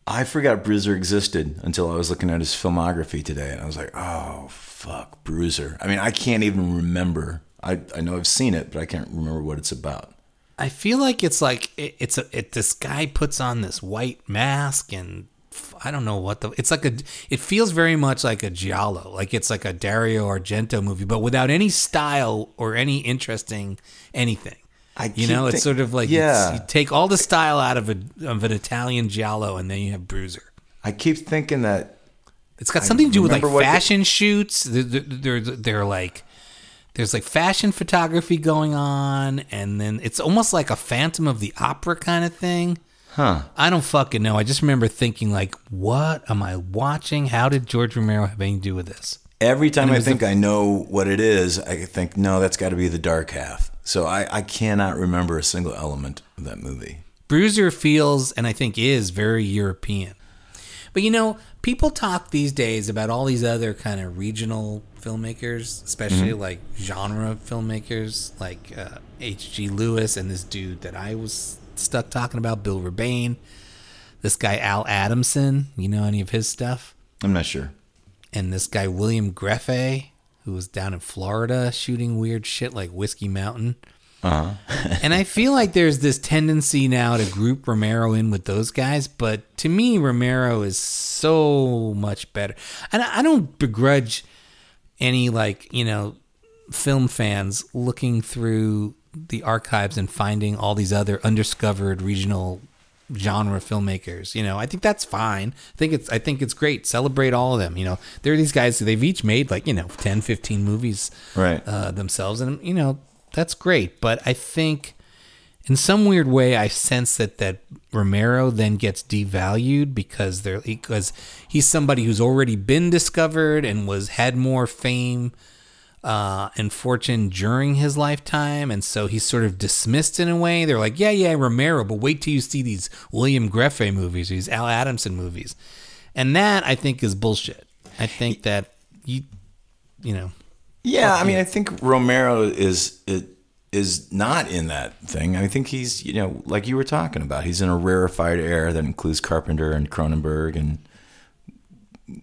I forgot Bruiser existed until I was looking at his filmography today, and I was like, "Oh fuck, Bruiser." I mean, I can't even remember. I I know I've seen it, but I can't remember what it's about. I feel like it's like it, it's a it, this guy puts on this white mask and I don't know what the it's like a it feels very much like a giallo like it's like a Dario Argento movie but without any style or any interesting anything. I you know, it's think- sort of like yeah. it's, you take all the style out of a of an Italian giallo and then you have Bruiser. I keep thinking that It's got something to do with like what the- fashion shoots. They're, they're, they're, they're like there's like fashion photography going on, and then it's almost like a Phantom of the Opera kind of thing. Huh. I don't fucking know. I just remember thinking like, what am I watching? How did George Romero have anything to do with this? every time I think a- I know what it is, I think no, that's got to be the dark half. So I I cannot remember a single element of that movie. Bruiser feels, and I think is, very European. But you know, people talk these days about all these other kind of regional filmmakers, especially Mhm. like genre filmmakers, like uh, H.G. Lewis and this dude that I was stuck talking about, Bill Rebane. This guy Al Adamson, you know any of his stuff? I'm not sure. And this guy William Grefé, who was down in Florida shooting weird shit like Whiskey Mountain. Uh and I feel like there's this tendency now to group Romero in with those guys, but to me, Romero is so much better. And I don't begrudge any, like, you know, film fans looking through the archives and finding all these other undiscovered regional genre filmmakers you know. I think that's fine. I think it's i think it's great. Celebrate all of them you know. There are these guys who they've each made like you know 10 15 movies Right. uh, themselves. And you know that's great but i think in some weird way i sense that that romero then gets devalued because they're because he's somebody who's already been discovered and was had more fame uh, and fortune during his lifetime, and so he's sort of dismissed in a way. They're like, yeah, yeah, Romero, but wait till you see these William Grefé movies, these Al Adamson movies, and that I think is bullshit. I think that you, you know, Yeah, I mean, I think Romero is it is not in that thing. I think he's you know like you were talking about. He's in a rarefied air that includes Carpenter and Cronenberg and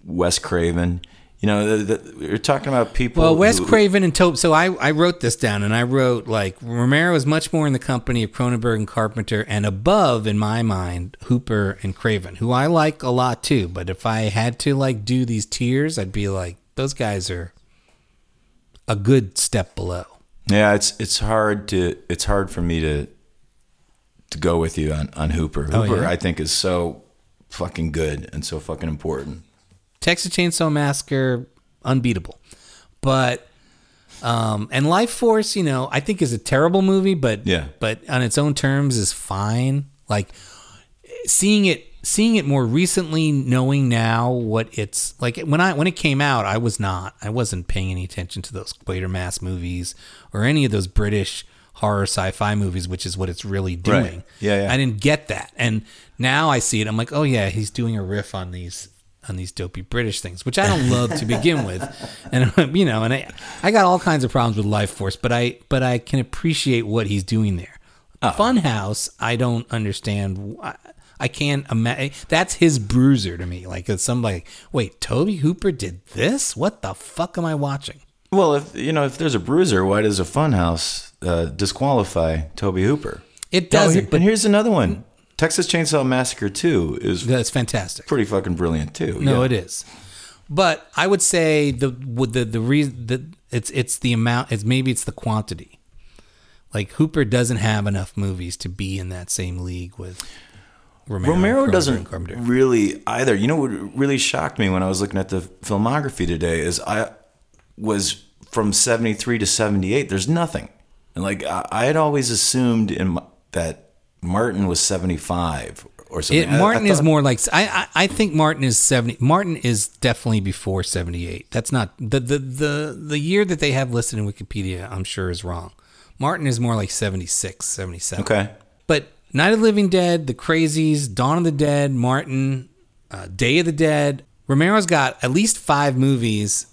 Wes Craven. You know, the, the, we're talking about people. Well, Wes who- Craven and Tobe. So I, I wrote this down and I wrote like Romero is much more in the company of Cronenberg and Carpenter and above, in my mind, Hooper and Craven, who I like a lot too. But if I had to like do these tiers, I'd be like, those guys are a good step below. Yeah, it's it's hard to it's hard for me to to go with you on on Hooper. Oh, Hooper, yeah? I think, is so fucking good and so fucking important. Texas Chainsaw Massacre, unbeatable. But um, and Lifeforce, you know, I think is a terrible movie, but Yeah. but on its own terms is fine. Like seeing it seeing it more recently, knowing now what it's like when I when it came out, I was not I wasn't paying any attention to those Quatermass movies or any of those British horror sci-fi movies, which is what it's really doing. Right. Yeah, yeah. I didn't get that. And now I see it. I'm like, oh yeah, he's doing a riff on these on these dopey British things, which I don't love to begin with. And you know, and I I got all kinds of problems with Lifeforce, but I but I can appreciate what he's doing there. Oh. Funhouse, I don't understand. I, I can't imagine. That's his bruiser to me. Like it's somebody. Like, Wait, Tobe Hooper did this? What the fuck am I watching? Well, if you know if there's a bruiser, why does a funhouse uh, disqualify Tobe Hooper? It doesn't. he- and here's another one. Texas Chainsaw Massacre 2 is That's fantastic. pretty fucking brilliant too. No, yeah. it is. But I would say the the the reason that it's it's the amount. It's maybe it's the quantity. Like Hooper doesn't have enough movies to be in that same league with. Romero. Romero doesn't Carpenter. really either. You know what really shocked me when I was looking at the filmography today is I was from 73 to 78. There's nothing. And like I, I had always assumed in my, that Martin was 75 or something. It, I- I Martin is more like I, I I think Martin is seventy. Martin is definitely before seventy eight. That's not the, the the the year that they have listed in Wikipedia. I'm sure is wrong. Martin is more like 76, 77. Okay. But Night of the Living Dead, The Crazies, Dawn of the Dead, Martin, uh, Day of the Dead. Romero's got at least five movies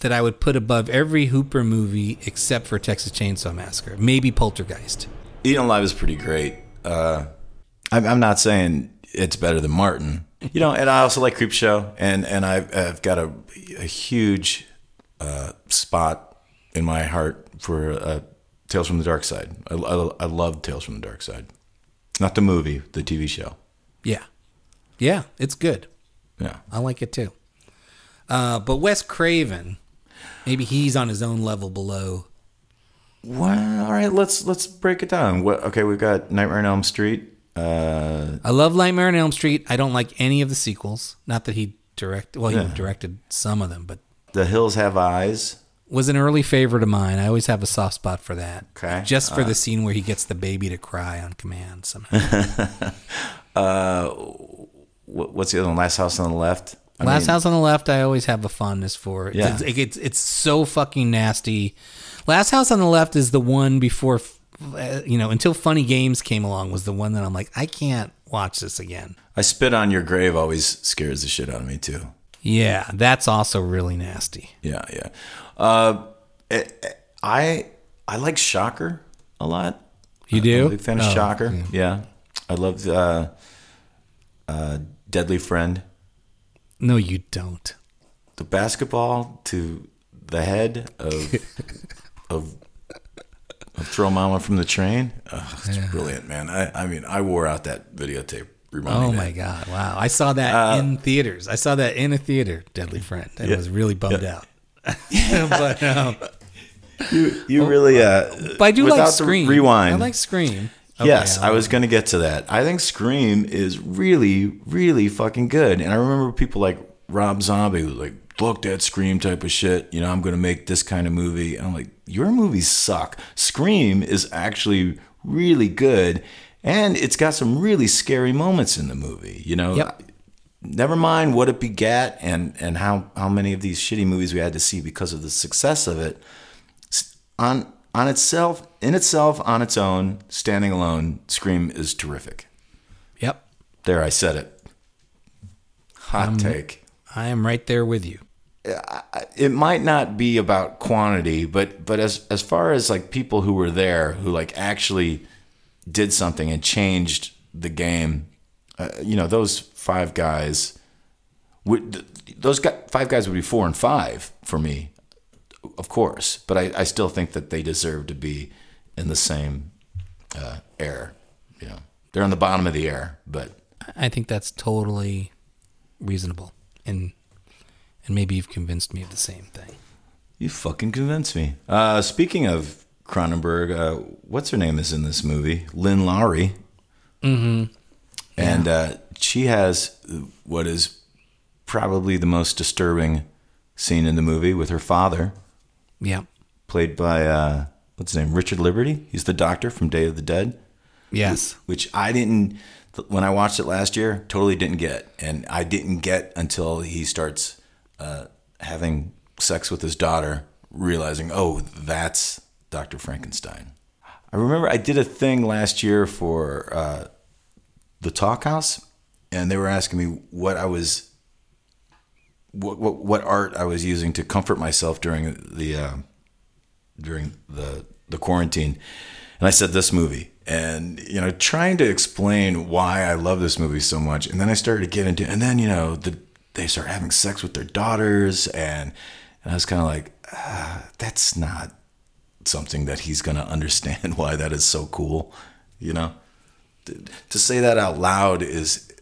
that I would put above every Hooper movie except for Texas Chainsaw Massacre. Maybe Poltergeist. Eating Alive is pretty great. Uh, I'm, I'm not saying it's better than Martin. You know, and I also like Creepshow, and and I've, I've got a, a huge uh, spot in my heart for uh, Tales from the Dark Side. I, I, I love Tales from the Dark Side, not the movie, the TV show. Yeah. Yeah, it's good. Yeah, I like it too. Uh, but Wes Craven, maybe he's on his own level below. Well, all right, let's let's break it down. What? Okay, we've got Nightmare on Elm Street. Uh, I love Nightmare on Elm Street. I don't like any of the sequels. Not that he directed. Well, he Yeah. directed some of them, but the Hills Have Eyes. Was an early favorite of mine. I always have a soft spot for that. Okay. Just for Uh, the scene where he gets the baby to cry on command somehow. uh, what's the other one? Last House on the Left. I Last mean- House on the Left, I always have a fondness for. Yeah. It's, it's, it's so fucking nasty. Last House on the Left is the one before, uh, you know, until Funny Games came along, was the one that I'm like, I can't watch this again. I spit on your grave always scares the shit out of me too. Yeah, that's also really nasty. Yeah, yeah. Uh, eh, eh, I I like Shocker a lot. You I'm do? a big fan of Oh, Shocker. yeah. Yeah, I love uh, uh, Deadly Friend. No, you don't. The basketball to the head of of, of Throw Momma from the Train. Oh, it's Yeah. brilliant, man. I I mean, I wore out that videotape. Remind Oh my that. god! Wow, I saw that Uh, in theaters. I saw that in a theater. Deadly Friend. I Yeah. was really bummed Yeah. out. but um, You you really uh, but I do like Scream. rewind. I like Scream. Okay, yes, I'll- I was going to get to that. I think Scream is really, really fucking good. And I remember people like Rob Zombie who like, look, that Scream type of shit. You know, I'm going to make this kind of movie. And I'm like, your movies suck. Scream is actually really good. And it's got some really scary moments in the movie. You know, Yep. Never mind what it begat and, and how, how many of these shitty movies we had to see because of the success of it on on itself, in itself, on its own, standing alone, Scream is terrific. Yep. There, I said it. Hot Um, take. I am right there with you. It might not be about quantity, but but as as far as like people who were there who like actually did something and changed the game, uh, you know, those five guys would those five guys would be four and five for me, of course. But I, I still think that they deserve to be in the same uh, air. You know, they're on the bottom of the air, but I think that's totally reasonable, and and maybe you've convinced me of the same thing. You fucking convinced me. Uh, speaking of Cronenberg, uh, what's her name is in this movie? Lynn Lowry. Mm-hmm. And uh, she has what is probably the most disturbing scene in the movie with her father. Yeah. Played by, uh, what's his name? Richard Liberty. He's the doctor from Day of the Dead. Yes. Which I didn't, when I watched it last year, totally didn't get. And I didn't get until he starts uh, having sex with his daughter, realizing, oh, that's Dr. Frankenstein. I remember I did a thing last year for uh, the Talkhouse, and they were asking me what I was, what, what, what art I was using to comfort myself during the uh, during the the quarantine, and I said this movie, and you know, trying to explain why I love this movie so much, and then I started to get into, and then you know, the they start having sex with their daughters, and, and I was kind of like, ah, that's not something that he's gonna understand why that is so cool, you know. To, say that out loud is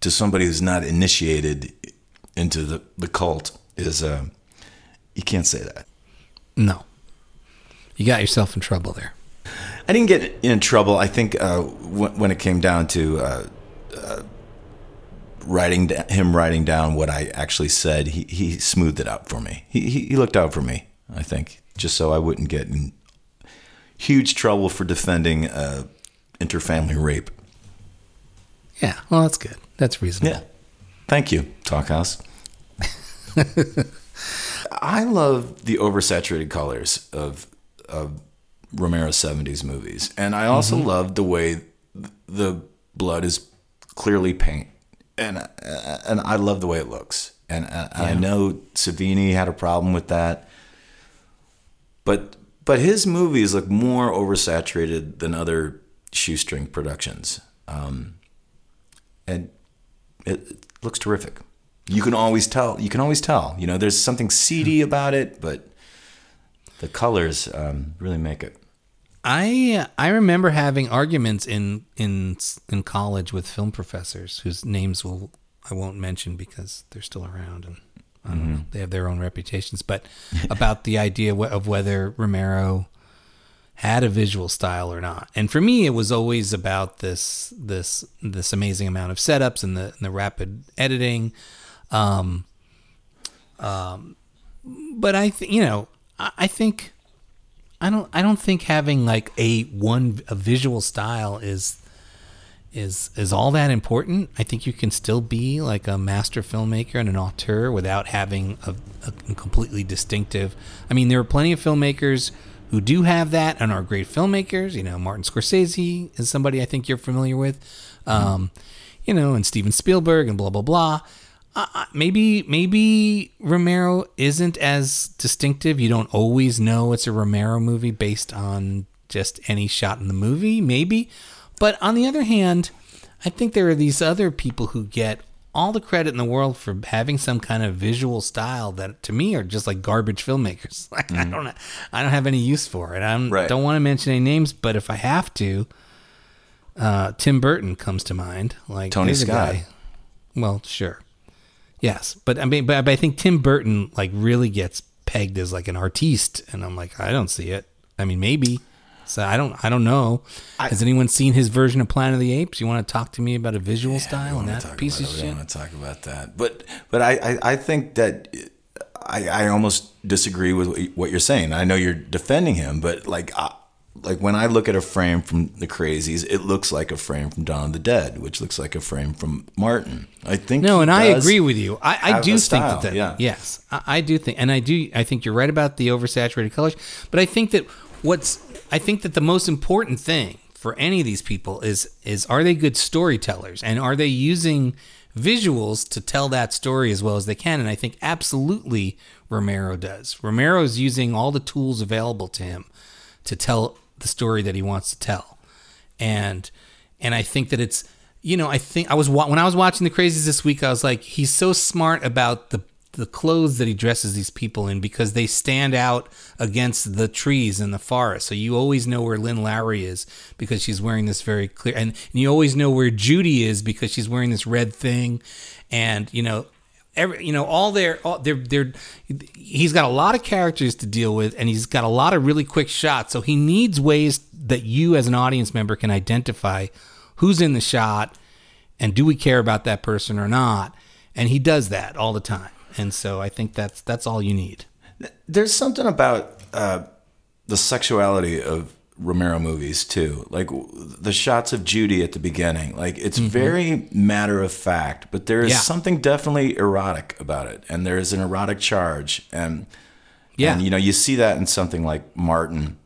to somebody who's not initiated into the, the cult is uh, you can't say that. No. You got yourself in trouble there. I didn't get in trouble. I think uh, when, when it came down to uh, uh, writing him writing down what I actually said, he, he smoothed it out for me. He, he he looked out for me, I think, just so I wouldn't get in huge trouble for defending uh, interfamily rape. Yeah, well, that's good. That's reasonable. Yeah. Thank you, Talkhouse. I love the oversaturated colors of of Romero's 70s movies. And I also Mhm. love the way th- the blood is clearly paint. And and I love the way it looks. And uh, I know Savini had a problem with that. But but his movies look more oversaturated than other shoestring productions. Um, and it looks terrific. You can always tell. You can always tell. You know, there's something seedy about it, but the colors um, really make it. I I remember having arguments in in in college with film professors whose names will I won't mention because they're still around and I don't know, Mhm. they have their own reputations, but about the idea of whether Romero had a visual style or not. And for me, it was always about this this this amazing amount of setups and the and the rapid editing. Um, um, but I think you know I, I think I don't I don't think having like a one a visual style is is is all that important. I think you can still be like a master filmmaker and an auteur without having a, a completely distinctive. I mean, there are plenty of filmmakers who do have that and are great filmmakers. You know, Martin Scorsese is somebody I think you're familiar with. Um, you know, and Steven Spielberg and blah blah blah. Uh, maybe maybe Romero isn't as distinctive. You don't always know it's a Romero movie based on just any shot in the movie. Maybe, but on the other hand, I think there are these other people who get all the credit in the world for having some kind of visual style that to me are just like garbage filmmakers. Like I don't I don't have any use for it. I Right. don't want to mention any names, but if I have to, uh, Tim Burton comes to mind. Like Tony Scott. guy- Well, sure. Yes, but I mean, but, but I think Tim Burton like really gets pegged as like an artiste, and I'm like, I don't see it. I mean, maybe. So I don't, I don't know. Has anyone seen his version of Planet of the Apes? You want to talk to me about a visual style and that piece of We shit? don't want to talk about that. But but I, I, I think that I, I almost disagree with what you're saying. I know you're defending him, but like I, like when I look at a frame from the Crazies, it looks like a frame from Dawn of the Dead, which looks like a frame from Martin. I think No, and I agree with you. I, I do think that, that yeah. yes, I, I do think, and I do. I think you're right about the oversaturated colors, but I think that what's, I think that the most important thing for any of these people is is are they good storytellers and are they using visuals to tell that story as well as they can? And I think absolutely Romero does. Romero's using all the tools available to him to tell the story that he wants to tell and and I think that it's you know I think I was when I was watching the crazies this week I was like he's so smart about the the clothes that he dresses these people in because they stand out against the trees in the forest. So you always know where Lynn Lowry is because she's wearing this very clear and, and you always know where Judy is because she's wearing this red thing. And you know every you know all their all they're they're he's got a lot of characters to deal with and he's got a lot of really quick shots. So he needs ways that you as an audience member can identify who's in the shot and do we care about that person or not? And he does that all the time and so i think that's that's all you need There's something about uh, the sexuality of Romero movies too. Like the shots of Judy at the beginning, like it's Mhm. very matter of fact, but there is Yeah. something definitely erotic about it, and there is an erotic charge, and Yeah. and you know you see that in something like Martin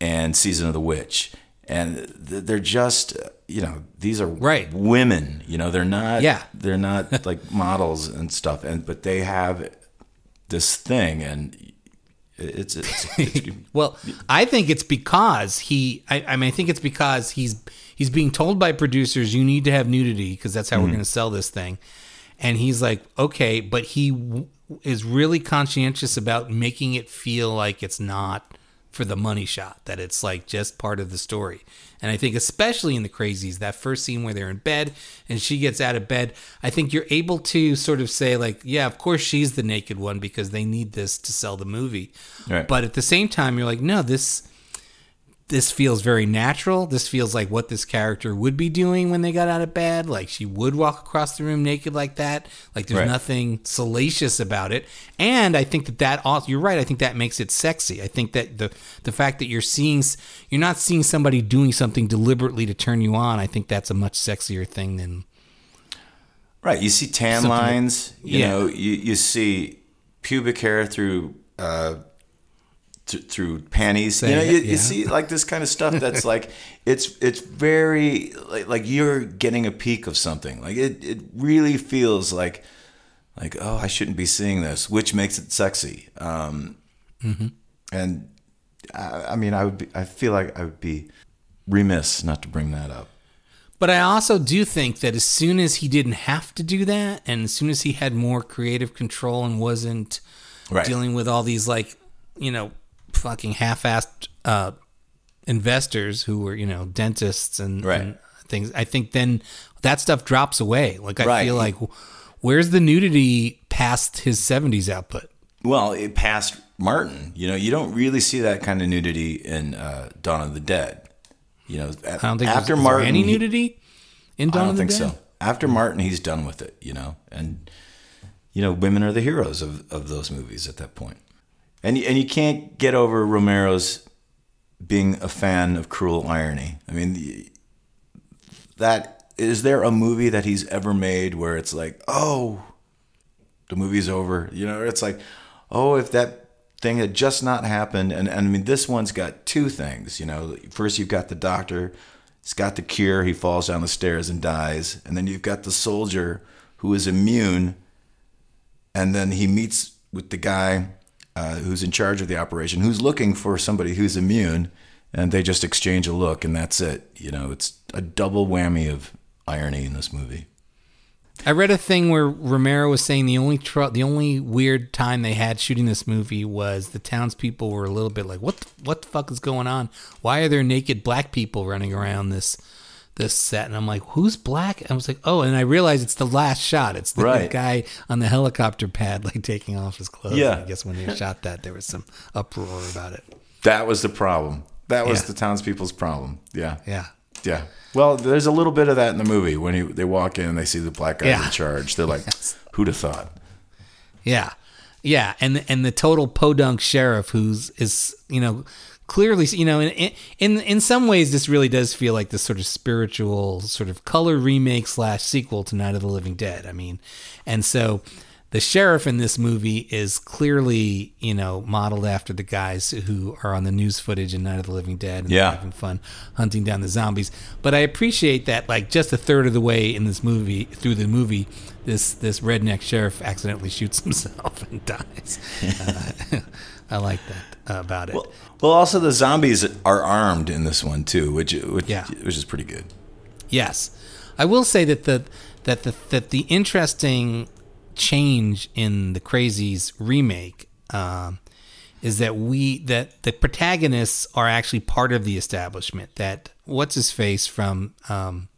and Season of the Witch, and they're just you know these are Right. women, you know they're not Yeah. they're not like models and stuff, and but they have this thing, and it's, it's, it's well, I think it's because he. I, I mean, I think it's because he's he's being told by producers you need to have nudity because that's how we're Mhm. going to sell this thing, and he's like, okay, but he w- is really conscientious about making it feel like it's not for the money shot, that it's like just part of the story. And I think especially in the crazies, that first scene where they're in bed and she gets out of bed, I think you're able to sort of say like, yeah, of course she's the naked one because they need this to sell the movie. Right. But at the same time, you're like, no, this this feels very natural. This feels like what this character would be doing when they got out of bed. Like she would walk across the room naked like that. Like there's Right. nothing salacious about it. And I think that that also, you're right. I think that makes it sexy. I think that the the fact that you're seeing you're not seeing somebody doing something deliberately to turn you on. I think that's a much sexier thing than Right. You see tan that- lines. You Yeah. know, you, you see pubic hair through uh, th- through panties. Say you know, it, you, yeah. you see like this kind of stuff that's like it's it's very like, like you're getting a peek of something. Like it it really feels like like oh I shouldn't be seeing this, which makes it sexy. Um, Mhm. And I, I mean, I would be, I feel like I would be remiss not to bring that up. But I also do think that as soon as he didn't have to do that, and as soon as he had more creative control and wasn't Right. dealing with all these like, you know, fucking half-assed uh, investors who were, you know, dentists and, Right. and things, I think then that stuff drops away. Like I Right. feel like, where's the nudity past his '70s output? Well, it passed Martin. You know, you don't really see that kind of nudity in uh, Dawn of the Dead. You know, I don't think after there's, Martin, any nudity in Dawn of the Dead I don't think Dead? so. After Martin, he's done with it. You know, and you know, women are the heroes of, of those movies at that point. And and you can't get over Romero's being a fan of cruel irony. I mean, that is there a movie that he's ever made where it's like, oh, the movie's over. You know, it's like, oh, if that thing had just not happened. And, and I mean, this one's got two things. You know, first you've got the doctor, he's got the cure, he falls down the stairs and dies. And then you've got the soldier who is immune. And then he meets with the guy uh, who's in charge of the operation, who's looking for somebody who's immune. And they just exchange a look, and that's it. You know, it's a double whammy of irony in this movie. I read a thing where Romero was saying the only tr- the only weird time they had shooting this movie was the townspeople were a little bit like, "What the, what the fuck is going on? Why are there naked black people running around this this set?" And I'm like, "Who's black?" And I was like, "Oh," and I realized it's the last shot. It's the Right. guy on the helicopter pad like taking off his clothes. Yeah. I guess when they shot that, there was some uproar about it. That was the problem. That was Yeah. the townspeople's problem. Yeah. Yeah. Yeah. Well, there's a little bit of that in the movie when he, they walk in and they see the black guy Yeah. in charge. They're like, who'd have thought? Yeah, yeah, and and the total podunk sheriff who's is you know clearly you know in in in some ways this really does feel like this sort of spiritual sort of color remake slash sequel to Night of the Living Dead. I mean, and so the sheriff in this movie is clearly you know modeled after the guys who are on the news footage in Night of the Living Dead and Yeah. having fun hunting down the zombies. But I appreciate that like just a third of the way in this movie through the movie, this this redneck sheriff accidentally shoots himself and dies. Uh, I like that about it. Well, also the zombies are armed in this one too, which which, Yeah. which is pretty good. Yes, I will say that the that the that the interesting change in the Crazies remake um, is that we that the protagonists are actually part of the establishment. That what's his face from um,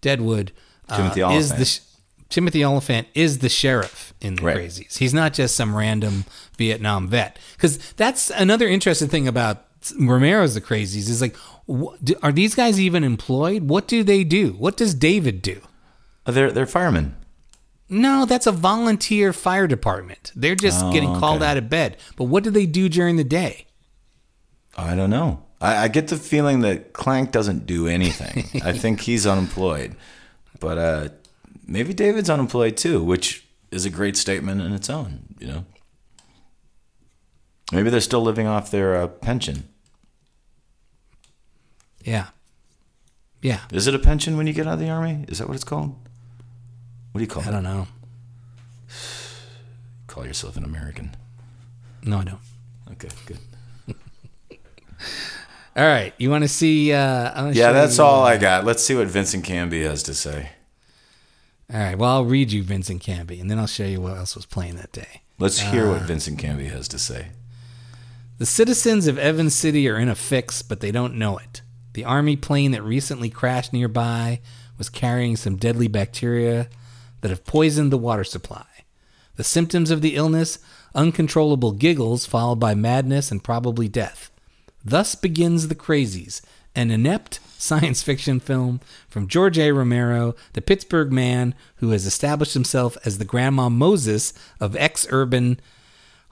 Deadwood uh, Timothy is the Timothy Olyphant is the sheriff in the Right. Crazies. He's not just some random Vietnam vet. Because that's another interesting thing about Romero's The Crazies is like, wh- do- are these guys even employed? What do they do? What does David do? Oh, they're they're firemen. No, that's a volunteer fire department. They're just Oh, getting called okay. out of bed. But what do they do during the day? I don't know. I, I get the feeling that Clank doesn't do anything. I think he's unemployed, but uh, maybe David's unemployed too, which is a great statement in its own. You know, maybe they're still living off their uh, pension. Yeah. Yeah. Is it a pension when you get out of the army? Is that what it's called? What do you call I it? I don't know. Call yourself an American. No, I don't. Okay, good. All right. You want to see? Uh, Yeah, that's you, all uh, I got. Let's see what Vincent Canby has to say. All right. Well, I'll read you Vincent Canby, and then I'll show you what else was playing that day. Let's hear Uh, what Vincent Canby has to say. The citizens of Evans City are in a fix, but they don't know it. The army plane that recently crashed nearby was carrying some deadly bacteria that have poisoned the water supply. The symptoms of the illness uncontrollable giggles, followed by madness and probably death. Thus begins The Crazies, an inept science fiction film from George A. Romero, the Pittsburgh man who has established himself as the Grandma Moses of ex urban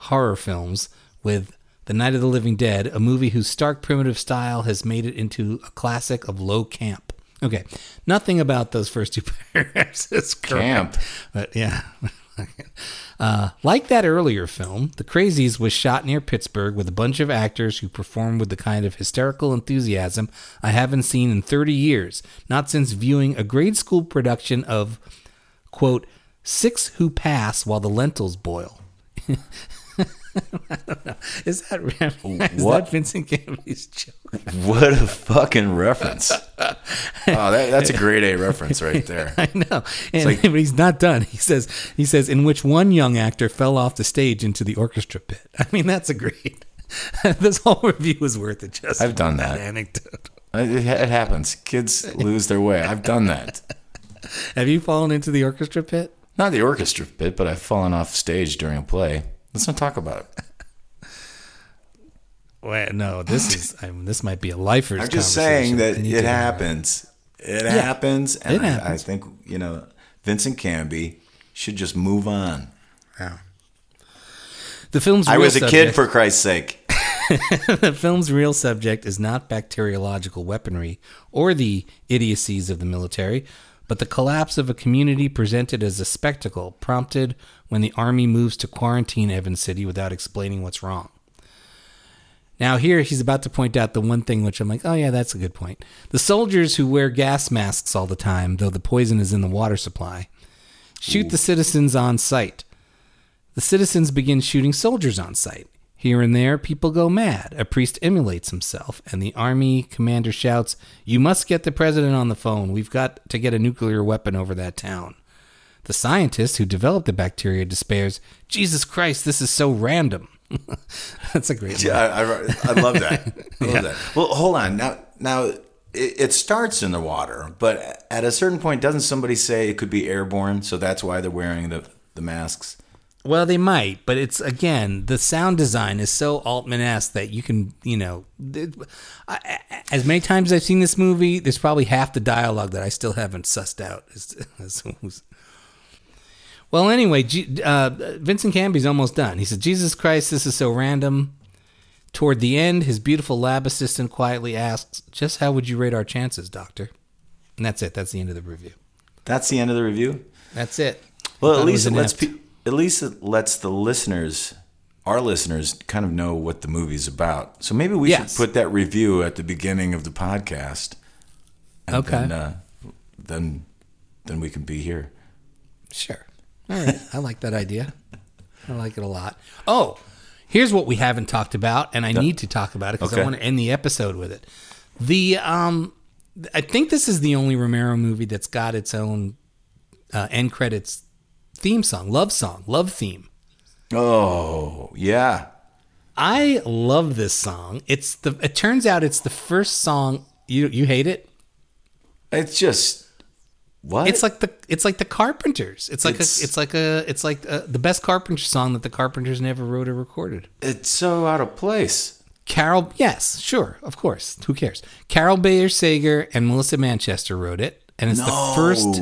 horror films with The Night of the Living Dead, a movie whose stark primitive style has made it into a classic of low camp. Okay, nothing about those first two paragraphs is correct. Camp. But yeah. Uh, like that earlier film, The Crazies was shot near Pittsburgh with a bunch of actors who performed with the kind of hysterical enthusiasm I haven't seen in 30 years, not since viewing a grade school production of, quote, Six Who Pass While the Lentils Boil. I don't know. Is that, is What? that Vincent Canby's joke? What a fucking reference. Oh, that, that's a grade A reference right there. I know, and, like- but he's not done. He says he says in which one young actor fell off the stage into the orchestra pit. I mean, that's a great. this whole review is worth it. Just I've done for that. anecdote. It, it happens. Kids lose their way. I've done that. Have you fallen into the orchestra pit? Not the orchestra pit, but I've fallen off stage during a play. Let's not talk about it. Well, no. This is. I mean, this might be a lifer's. I'm just saying that conversation. We need it to- happens. It happens, and I. I think you know Vincent Canby should just move on. Yeah. The film's. I real was a kid, for Christ's sake. the film's real subject is not bacteriological weaponry or the idiocies of the military, but the collapse of a community presented as a spectacle prompted when the army moves to quarantine Evans City without explaining what's wrong. Now, here he's about to point out the one thing which I'm like, oh, yeah, that's a good point. The soldiers who wear gas masks all the time, though the poison is in the water supply, shoot the citizens on sight. The citizens begin shooting soldiers on sight. Here and there, people go mad. A priest emulates himself, and the army commander shouts, You must get the president on the phone. We've got to get a nuclear weapon over that town. The scientist who developed the bacteria despairs, Jesus Christ, this is so random. That's a great Yeah. I, I, I love that. I love that. Well, hold on. Now, now it, it starts in the water, but at a certain point, doesn't somebody say it could be airborne? So that's why they're wearing the the masks. Well, they might, but it's again the sound design is so Altman esque that you can, you know, I- as many times as I've seen this movie, there's probably half the dialogue that I still haven't sussed out. As, as well, anyway, G, uh, Vincent Canby's almost done. He said, "Jesus Christ, this is so random." Toward the end, his beautiful lab assistant quietly asks, "Just how would you rate our chances, Doctor?" And that's it. That's the end of the review. That's the end of the review. That's it. Well, at least it lets pe- at least it lets the listeners, our listeners, kind of know what the movie's about. So maybe we Yes. should put that review at the beginning of the podcast. And Okay. Then, uh, then, then we can be here. Sure. All right. I like that idea. I like it a lot. Oh, here's what we haven't talked about, and I need to talk about it because I want to end the episode with it. The um, I think this is the only Romero movie that's got its own uh, end credits theme song, love song, love theme. Oh yeah, I love this song. It's the. It turns out it's the first song you you hate it. it's just what It's like the it's like the Carpenters. It's like It's- a it's like a it's like uh the best Carpenter song that the Carpenters never wrote or recorded. it's so out of place. Carol, yes, sure, of course. Who cares? Carol Bayer Sager and Melissa Manchester wrote it, and it's the first.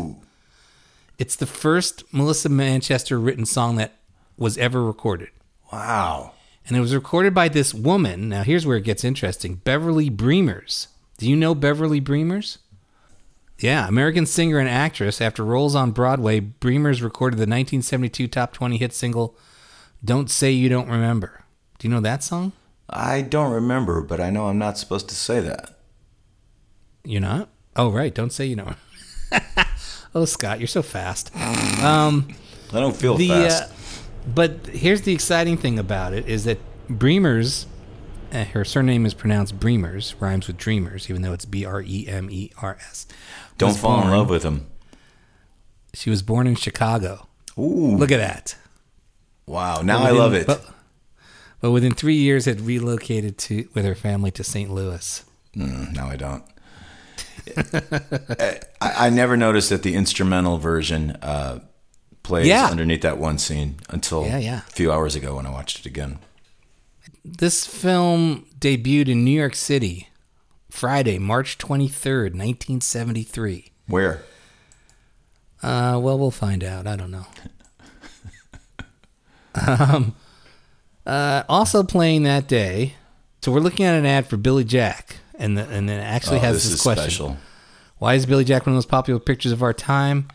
It's the first Melissa Manchester written song that was ever recorded, Wow. and it was recorded by this woman. Now, here's where it gets interesting: Beverly Bremers. Do you know Beverly Bremers? Yeah, American singer and actress. After roles on Broadway, Bremers recorded the 1972 top 20 hit single "Don't Say You Don't Remember." Do you know that song? I don't remember, but I know I'm not supposed to say that. You're not? Oh, right. Don't say you know. oh, Scott, you're so fast. Um, I don't feel the, fast. Uh, but here's the exciting thing about it is that Bremers, uh, her surname is pronounced Breemers, rhymes with Dreamers, even though it's B R E M E R S. don't fall in love with him. She was born in Chicago. Ooh, Look at that. wow! Now But I love it. But, but within three years, had relocated to with her family to St. Louis. Mm, no, I don't. I, I never noticed that the instrumental version uh, plays Yeah. underneath that one scene until Yeah, yeah. a few hours ago when I watched it again. this film debuted in New York City Friday, March 23rd, 1973. Where? Uh, well, we'll find out. I don't know. um, uh, also playing that day. So we're looking at an ad for Billy Jack, and the, and then it actually Oh, has this this, is question: special. Why is Billy Jack one of the most popular pictures of our time?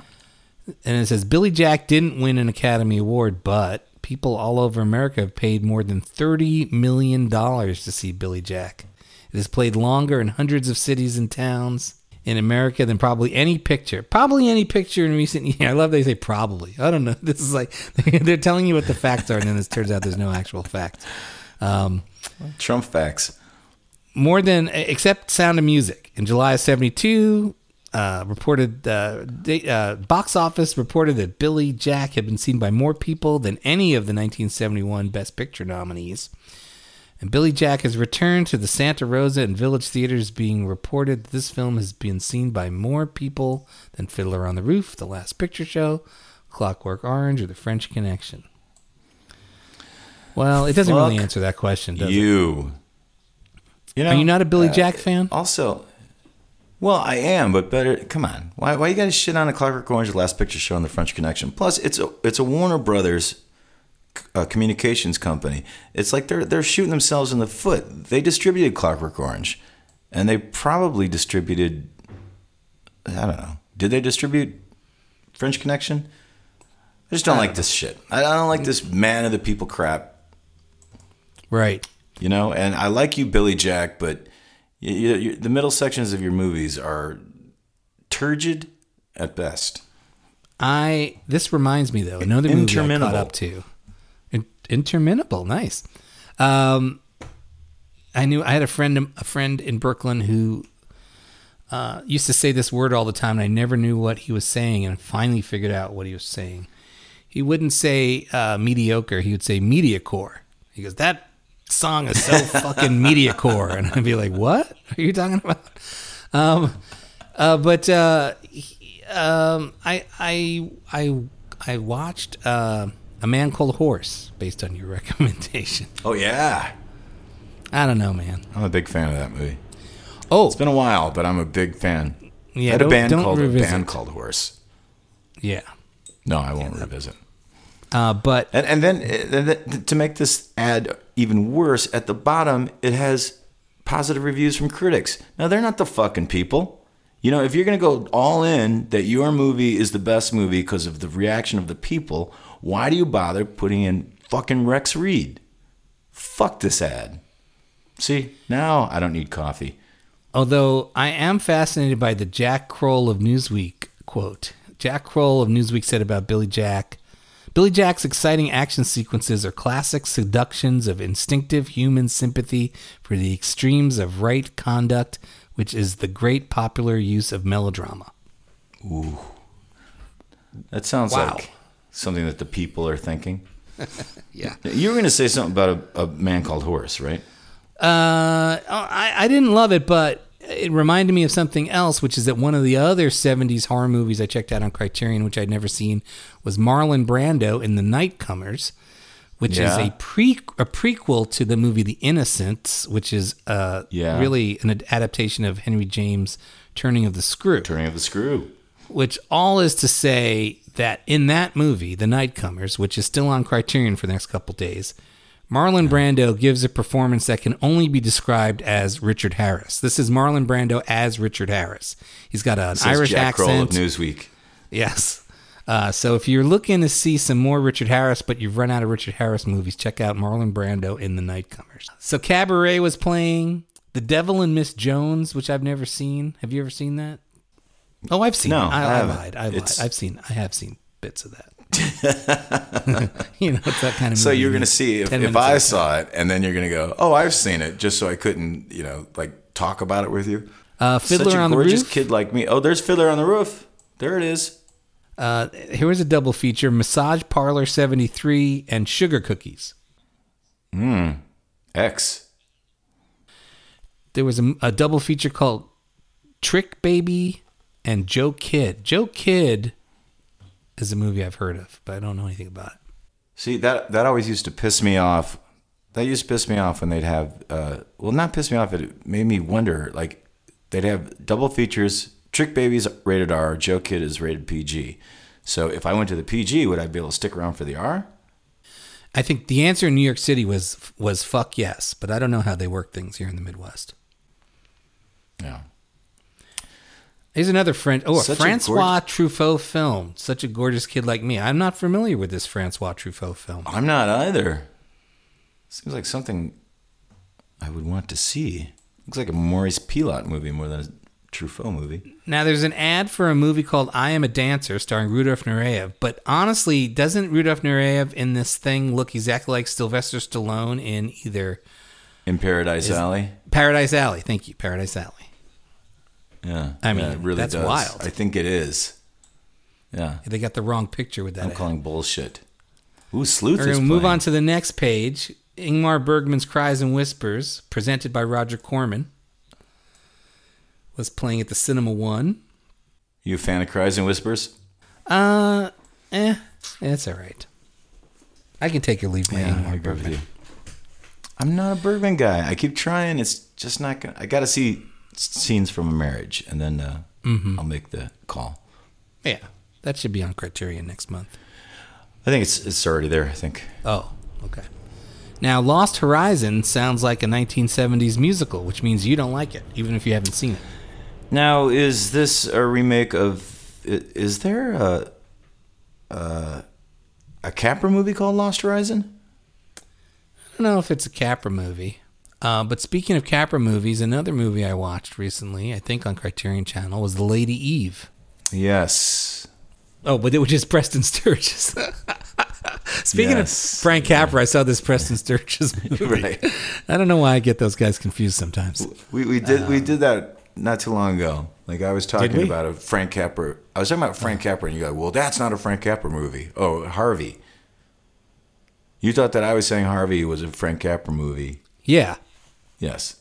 And it says Billy Jack didn't win an Academy Award, but people all over America have paid more than thirty million dollars to see Billy Jack. It has played longer in hundreds of cities and towns in America than probably any picture. Probably any picture in recent years. I love they say probably. I don't know. This is like they're telling you what the facts are, and then it turns out there's no actual facts. Um, Trump facts. More than except Sound of Music in July of '72. Uh, reported uh, uh, box office reported that Billy Jack had been seen by more people than any of the 1971 Best Picture nominees. And Billy Jack has returned to the Santa Rosa and Village theaters, being reported that this film has been seen by more people than Fiddler on the Roof, The Last Picture Show, Clockwork Orange, or The French Connection. Well, it doesn't really answer that question, does it? You. You know, Are you not a Billy uh, Jack fan? Also, well, I am, but better. Come on, why? Why you got to shit on a Clockwork Orange, the Last Picture Show, and the French Connection? Plus, it's a it's a Warner Brothers uh, communications company. It's like they're they're shooting themselves in the foot. They distributed Clockwork Orange, and they probably distributed. I don't know. Did they distribute French Connection? I just don't like this shit. I I don't like this man of the people crap. Right. You know, and I like you, Billy Jack, but you, you, you, the middle sections of your movies are turgid at best. I this reminds me though another movie I caught Interminable. up to. In, interminable, nice. Um, I knew I had a friend a friend in Brooklyn who uh, used to say this word all the time, and I never knew what he was saying, and I finally figured out what he was saying. He wouldn't say uh, mediocre; he would say mediacore. He goes, "That song is so fucking mediacore," and I'd be like, "What are you talking about?" Um, uh, but uh, he- um, I I I I watched uh, a man called Horse based on your recommendation. Oh yeah, I don't know, man. I'm a big fan of that movie. Oh, It's been a while, but I'm a big fan. Yeah, I had a band called a band called Horse. yeah. No, I won't revisit. Uh, but And and then and then to make this ad even worse, at the bottom it has positive reviews from critics. Now they're not the fucking people. You know, if you're gonna go all in that your movie is the best movie because of the reaction of the people, why do you bother putting in fucking Rex Reed? Fuck this ad. See, now I don't need coffee. Although I am fascinated by the Jack Kroll of Newsweek quote. Jack Kroll of Newsweek said about Billy Jack Billy Jack's exciting action sequences are classic seductions of instinctive human sympathy for the extremes of right conduct, which is the great popular use of melodrama. Ooh. That sounds Wow. like something that the people are thinking. Yeah. You were going to say something about a, a man called Horace, right? Uh, I, I didn't love it, but it reminded me of something else, which is that one of the other 70s horror movies I checked out on Criterion, which I'd never seen, was Marlon Brando in The Nightcomers, which Yeah. is a pre a prequel to the movie The Innocents, which is uh, Yeah. really an adaptation of Henry James' Turning of the Screw. Turning of the Screw. Which all is to say that in that movie, The Nightcomers, which is still on Criterion for the next couple days, Marlon Brando gives a performance that can only be described as Richard Harris. This is Marlon Brando as Richard Harris. He's got an Irish Jack Kroll of accent. Newsweek. Yes. Uh, so if you're looking to see some more Richard Harris, but you've run out of Richard Harris movies, check out Marlon Brando in The Nightcomers. So Cabaret was playing The Devil and Miss Jones, which I've never seen. Have you ever seen that? Oh, I've seen No, it. I, I I, lied. I lied. It's- I've seen. I have seen bits of that. you know, it's that kind of. So you're going to see if, 10 if I saw it, and then you're going to go, "Oh, I've seen it," just so I couldn't, you know, like talk about it with you. Uh, Fiddler Such a on the gorgeous Roof? kid like me. Oh, there's Fiddler on the Roof. There it is. Uh, here was a double feature: Massage Parlor '73 and Sugar Cookies. Hmm. X. There was a, a double feature called Trick Baby and Joe Kidd. Joe Kidd is a movie I've heard of, but I don't know anything about it. See that that always used to piss me off that used to piss me off when they'd have. Uh, well, not piss me off. It made me wonder. Like they'd have double features. Trick Baby's rated R. Joe Kidd is rated PG. So if I went to the PG, would I be able to stick around for the R? I think the answer in New York City was was fuck yes, but I don't know how they work things here in the Midwest. Yeah. Here's another French. Oh, a Such a Francois Truffaut film. Such a gorgeous kid like me. I'm not familiar with this Francois Truffaut film. I'm not either. Seems like something I would want to see. Looks like a Maurice Pialat movie more than a Truffaut movie. Now, there's an ad for a movie called I Am a Dancer starring Rudolf Nureyev. But honestly, doesn't Rudolf Nureyev in this thing look exactly like Sylvester Stallone in either In Paradise Is- Alley. Paradise Alley? Thank you, Paradise Alley. Yeah. I mean, yeah, it really that's does. wild. I think it is. Yeah. They got the wrong picture with that. I'm ad. calling bullshit. Ooh, Sleuth We're going to move on to the next page. Ingmar Bergman's Cries and Whispers, presented by Roger Corman, was playing at the Cinema One. You a fan of Cries and Whispers? Uh, eh, it's all right. I can take your leave my Yeah, Ingmar Bergman. I'm not a Bergman guy. I keep trying. It's just not gonna. I got to see scenes from a marriage, and then uh, Mhm. I'll make the call. Yeah, that should be on Criterion next month. I think it's it's already there. I think. Oh, okay. Now, Lost Horizon sounds like a 1970s musical, which means you don't like it, even if you haven't seen it. Now, is this a remake of? Is there a a, a Capra movie called Lost Horizon? I don't know if it's a Capra movie. Uh, but speaking of Capra movies, another movie I watched recently, I think on Criterion Channel, was The Lady Eve. Yes. Oh, but it was just Preston Sturges. Speaking Yes. of Frank Capra, I saw this Preston Sturges movie. Right. I don't know why I get those guys confused sometimes. We we did we did that not too long ago. Like I was talking about a Frank Capra. I was talking about Frank Capra, and you go, "Well, that's not a Frank Capra movie." Oh, Harvey. You thought that I was saying Harvey was a Frank Capra movie. Yeah, Yes,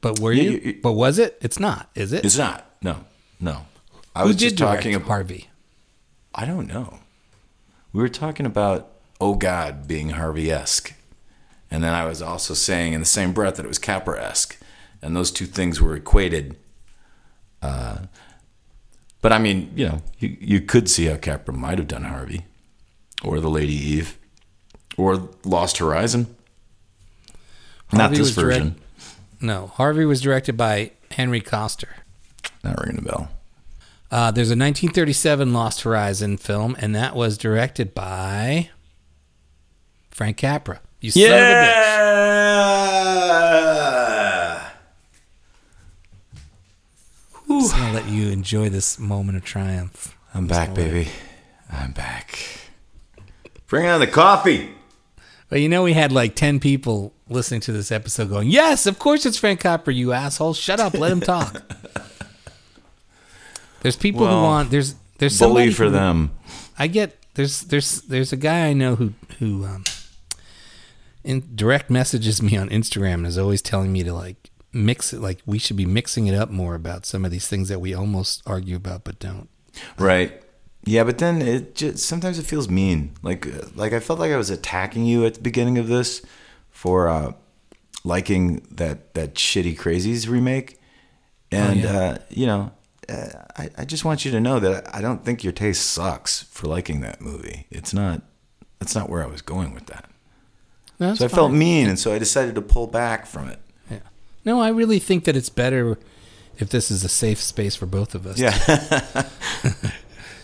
but were you? but was it? It's not, is it? it's not. No, no. I Who was just talking about. Harvey. I don't know. We were talking about Oh God being Harvey esque, and then I was also saying in the same breath that it was Capra esque, and those two things were equated. Uh, but I mean, you know, you, you could see how Capra might have done Harvey, or the Lady Eve, or Lost Horizon. Not this was direct- version. No, Harvey was directed by Henry Koster. Not ringing a bell. Uh, there's a 1937 Lost Horizon film, and that was directed by Frank Capra. You son of a bitch. Yeah. Just gonna let you enjoy this moment of triumph. I'm back, baby. I'm back. Bring on the coffee. But you know, we had like 10 people listening to this episode going, Yes, of course it's Frank Capra, you asshole. Shut up, let him talk. there's people who want, there's, there's Bully for who- them. I get, there's, there's, there's a guy I know who, who, um, in direct messages me on Instagram and is always telling me to like mix it, like we should be mixing it up more about some of these things that we almost argue about but don't. Right. Yeah, but then it just sometimes it feels mean. Like like I felt like I was attacking you at the beginning of this for uh, liking that that shitty Crazies remake, and yeah. uh, you know. Uh, I, I just want you to know that I don't think your taste sucks for liking that movie. It's not. That's not where I was going with that. No, so I felt mean, and so I decided to pull back from it. Yeah. No, I really think that it's better if this is a safe space for both of us. Yeah.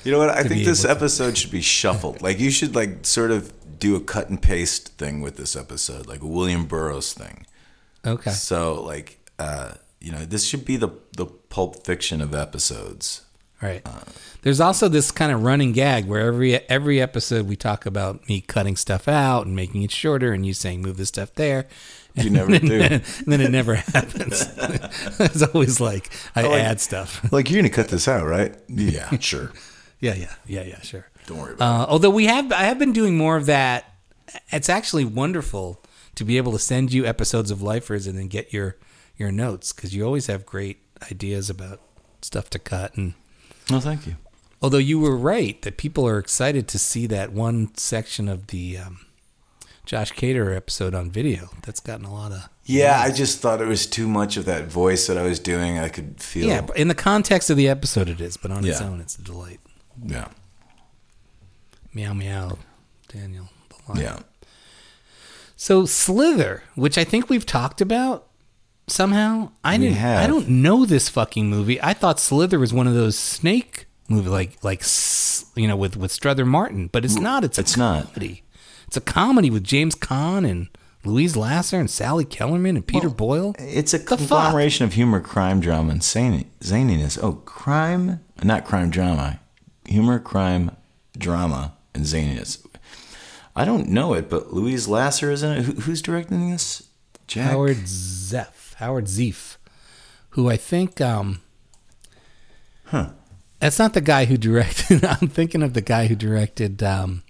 you know what? I think this able to- episode should be shuffled. Like you should like sort of do a cut and paste thing with this episode, like a William Burroughs thing. Okay. So like uh, you know, this should be the the pulp fiction of episodes. Right. There's also this kind of running gag where every every episode we talk about me cutting stuff out and making it shorter, and you saying move this stuff there. You never and do. Then, and then it never happens. it's always like I like- add stuff. Like you're gonna cut this out, right? Yeah, sure. Yeah, yeah, yeah, yeah. Sure. Don't worry about Uh, although we have, I have been doing more of that. It's actually wonderful to be able to send you episodes of Lifers and then get your your notes because you always have great ideas about stuff to cut and. it. Well, thank you. Although you were right that people are excited to see that one section of the um, Josh Cater episode on video. That's gotten a lot of Yeah, I just thought it was too much of that voice that I was doing. I could feel. yeah. In the context of the episode, it is, but on its own, it's a delight. Yeah. Meow meow, Daniel. the lion. Yeah. So Slither, which I think we've talked about somehow. I We didn't. I don't know this fucking movie. I thought Slither was one of those snake movie, like like s- you know, with with Strother Martin, but it's mm, not. It's a It's not. comedy. It's a comedy with James Caan and Louise Lasser and Sally Kellerman and Peter Boyle. It's a The fuck? conglomeration of humor, crime, drama, and zany, zaniness. Oh, crime, not crime drama, humor, crime, drama, and zaniness. I don't know it, but Louise Lasser is in it. Who, who's directing this? Jack. Howard Zieff, Howard Zieff, who I think um Huh. That's not the guy who directed. I'm thinking of the guy who directed um,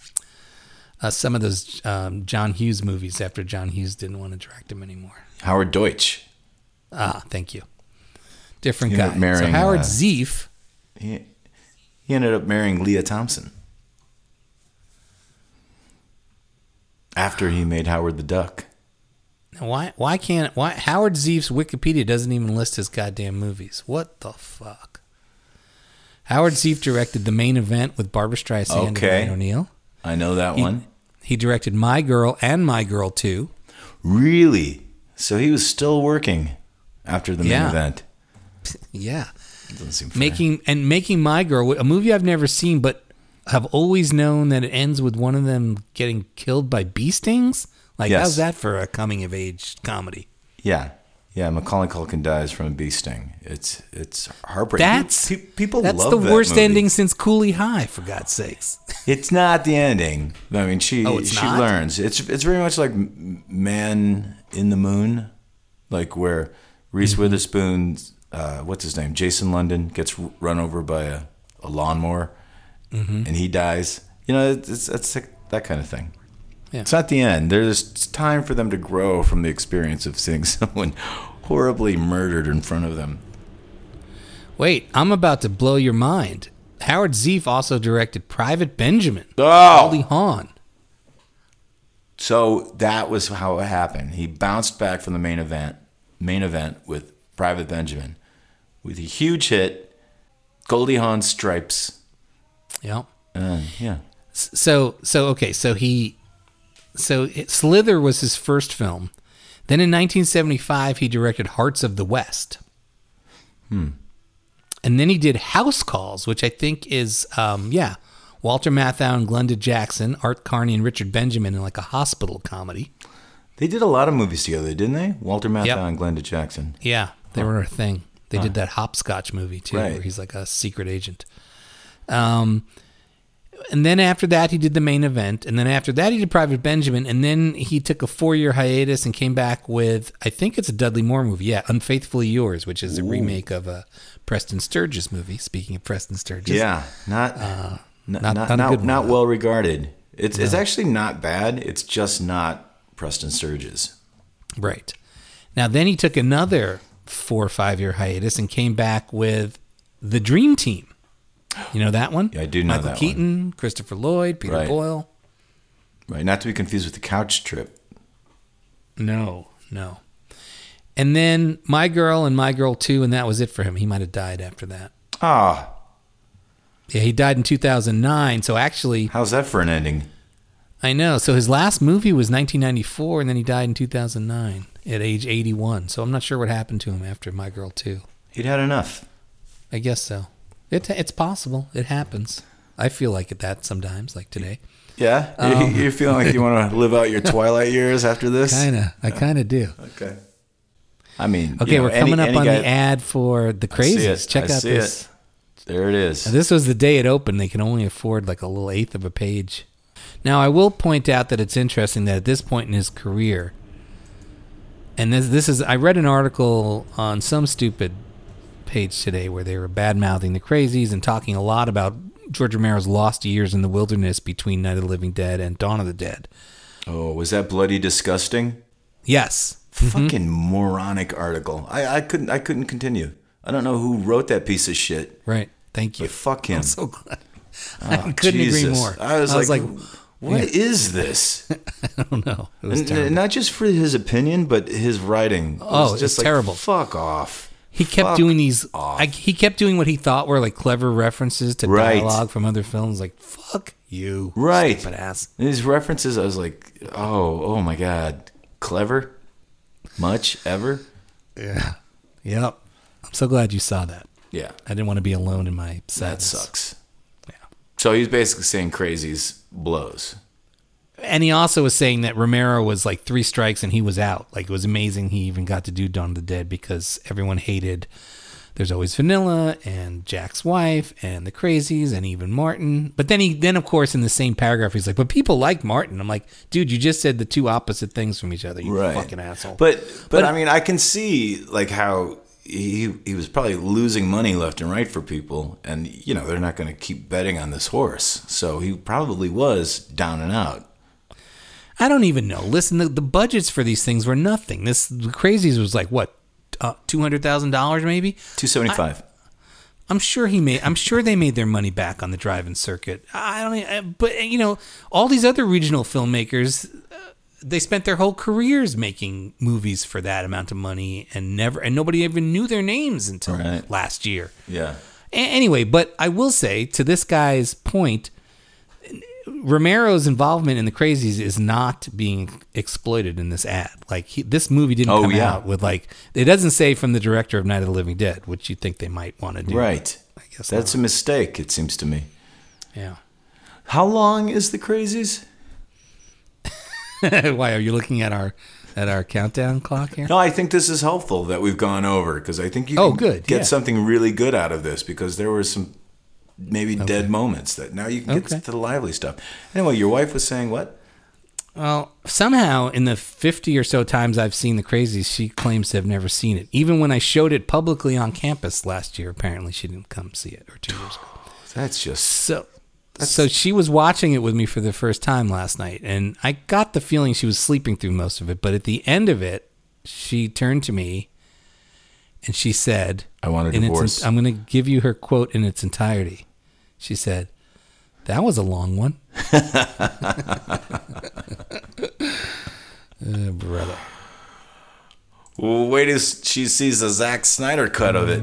uh, some of those um, John Hughes movies after John Hughes didn't want to direct them anymore. Howard Deutch. Ah, thank you. Different guy. marrying, so Howard uh, Zieff. He, he ended up marrying Lea Thompson after he made Howard the Duck. Why? Why can't? Why Howard Zieff's Wikipedia doesn't even list his goddamn movies? What the fuck? Howard Zieff directed the main event with Barbra Streisand Okay. and Ryan O'Neal. I know that He- one. He directed My Girl and My Girl Two. Really? So he was still working after the main Yeah. event. Yeah. Doesn't seem fair. making and making my girl a movie I've never seen, but have always known that it ends with one of them getting killed by bee stings. Like, Yes. how's that for a coming of age comedy? Yeah, yeah. Macaulay Culkin dies from a bee sting. It's it's heartbreaking. That's Pe- people That's the that worst movie. ending since Cooley High, for God's sakes. It's not the ending. I mean, she Oh, she not? learns. It's it's very much like Man in the Moon, like where Reese Mm-hmm. Witherspoon's uh, what's his name, Jason London gets run over by a, a lawnmower, Mhm. and he dies. You know, it's it's, it's like that kind of thing. Yeah. It's not the end. There's time for them to grow from the experience of seeing someone horribly murdered in front of them. Wait, I'm about to blow your mind. Howard Zieff also directed Private Benjamin. Oh! Goldie Hawn. So that was how it happened. He bounced back from the main event, main event with Private Benjamin, with a huge hit, Goldie Hawn stripes. Yep. Uh, yeah. So so okay, so he so it- Slither was his first film. Then in 1975 he directed Hearts of the West. Hmm. And then he did House Calls, which I think is um yeah, Walter Matthau and Glenda Jackson, Art Carney and Richard Benjamin in like a hospital comedy. They did a lot of movies together, didn't they? Walter Matthau Yep. and Glenda Jackson. Yeah, they Huh. were a thing. They Huh. did that hopscotch movie too, Right. where he's like a secret agent. Um, and then after that, he did the main event, and then after that, he did Private Benjamin, and then he took a four-year hiatus and came back with I think it's a Dudley Moore movie, yeah, Unfaithfully Yours, which is a Ooh. remake of a Preston Sturges movie. Speaking of Preston Sturges, Yeah, not uh, not not- not, not a not, good not well regarded. It's it's actually not bad. It's just not Preston Sturges. Right. Now, then he took another four or five year hiatus and came back with The Dream Team. You know that one? Yeah, I do know Michael that one. Keaton, Christopher Lloyd, Peter Right. Boyle. Right, not to be confused with the couch trip. No, no. And then My Girl and My Girl 2, and that was it for him. He might have died after that. Ah, Yeah, he died in 2009. So actually, how's that for an ending? I know. So his last movie was 1994, and then he died in 2009 at age 81. So I'm not sure what happened to him after My Girl 2. He'd had enough. I guess so. It, it's possible. It happens. I feel like it that sometimes, like today. Yeah, Um, you, you feeling like you want to live out your twilight years after this? Kind of. I kind of do. Okay. I mean, Okay, you know, we're any- coming up any on guy- the ad for the crazies. Check I out see this. it. There it is. Now, this was the day it opened. They can only afford like a little eighth of a page. Now, I will point out that it's interesting that at this point in his career, and this this is I read an article on some stupid page today where they were bad mouthing the crazies and talking a lot about George Romero's lost years in the wilderness between Night of the Living Dead and Dawn of the Dead. Oh, was that bloody disgusting? Yes. Mm-hmm. Fucking moronic article. I, I couldn't I couldn't continue. I don't know who wrote that piece of shit. Right. Thank you. But fuck him. I'm so glad. Oh, I couldn't agree more. I was, I was like, like, What is this? I don't know. It was And- terrible. Not just for his opinion, but his writing. Oh, it's just like, terrible. Fuck off. He kept Fuck doing these. I, he kept doing what he thought were like clever references to Right. dialogue from other films. Like fuck you, right. stupid ass. And These references, I was like, oh, oh my god, clever, much ever. Yeah. Yep. I'm so glad you saw that. Yeah, I didn't want to be alone in my that sucks. So he's basically saying crazies blows. And he also was saying that Romero was like three strikes and he was out. Like it was amazing he even got to do Dawn of the Dead because everyone hated There's Always Vanilla and Jack's wife and the Crazies and even Martin. But then he then of course in the same paragraph he's like, But people like Martin. I'm like, dude, you just said the two opposite things from each other, you right. fucking asshole. But, but But- I mean, I can see like how he he was probably losing money left and right for people, and you know they're not going to keep betting on this horse, so he probably was down and out. I don't even know. Listen, the, the budgets for these things were nothing. This the Crazies was like what, uh, two hundred thousand dollars maybe. Two seventy five. I'm sure he made. I'm sure they made their money back on the drive-in circuit. I don't. uh, But you know, all these other regional filmmakers, they spent their whole careers making movies for that amount of money, and never, and nobody even knew their names until Right. last year. Yeah. A- anyway, but I will say to this guy's point, Romero's involvement in the Crazies is not being exploited in this ad. Like he, this movie didn't Oh, come yeah. out with like it doesn't say from the director of Night of the Living Dead, which you think they might want to do. Right. I guess That's a mistake. It seems to me. Yeah. How long is the Crazies? Why are you looking at our at our countdown clock here? No, I think this is helpful that we've gone over because I think you Oh, can good, get yeah. something really good out of this because there were some maybe dead moments that now you can get Okay. to the lively stuff. Anyway, your wife was saying what? Well, somehow in the 50 or so times I've seen the Crazies, she claims to have never seen it. Even when I showed it publicly on campus last year, apparently she didn't come see it or two years ago. That's just So so she was watching it with me for the first time last night and I got the feeling she was sleeping through most of it, but at the end of it, she turned to me and she said, I want a its- divorce. I'm going to give you her quote in its entirety. She said, "That was a long one." Uh, brother. Well, wait till she sees the Zack Snyder cut of it.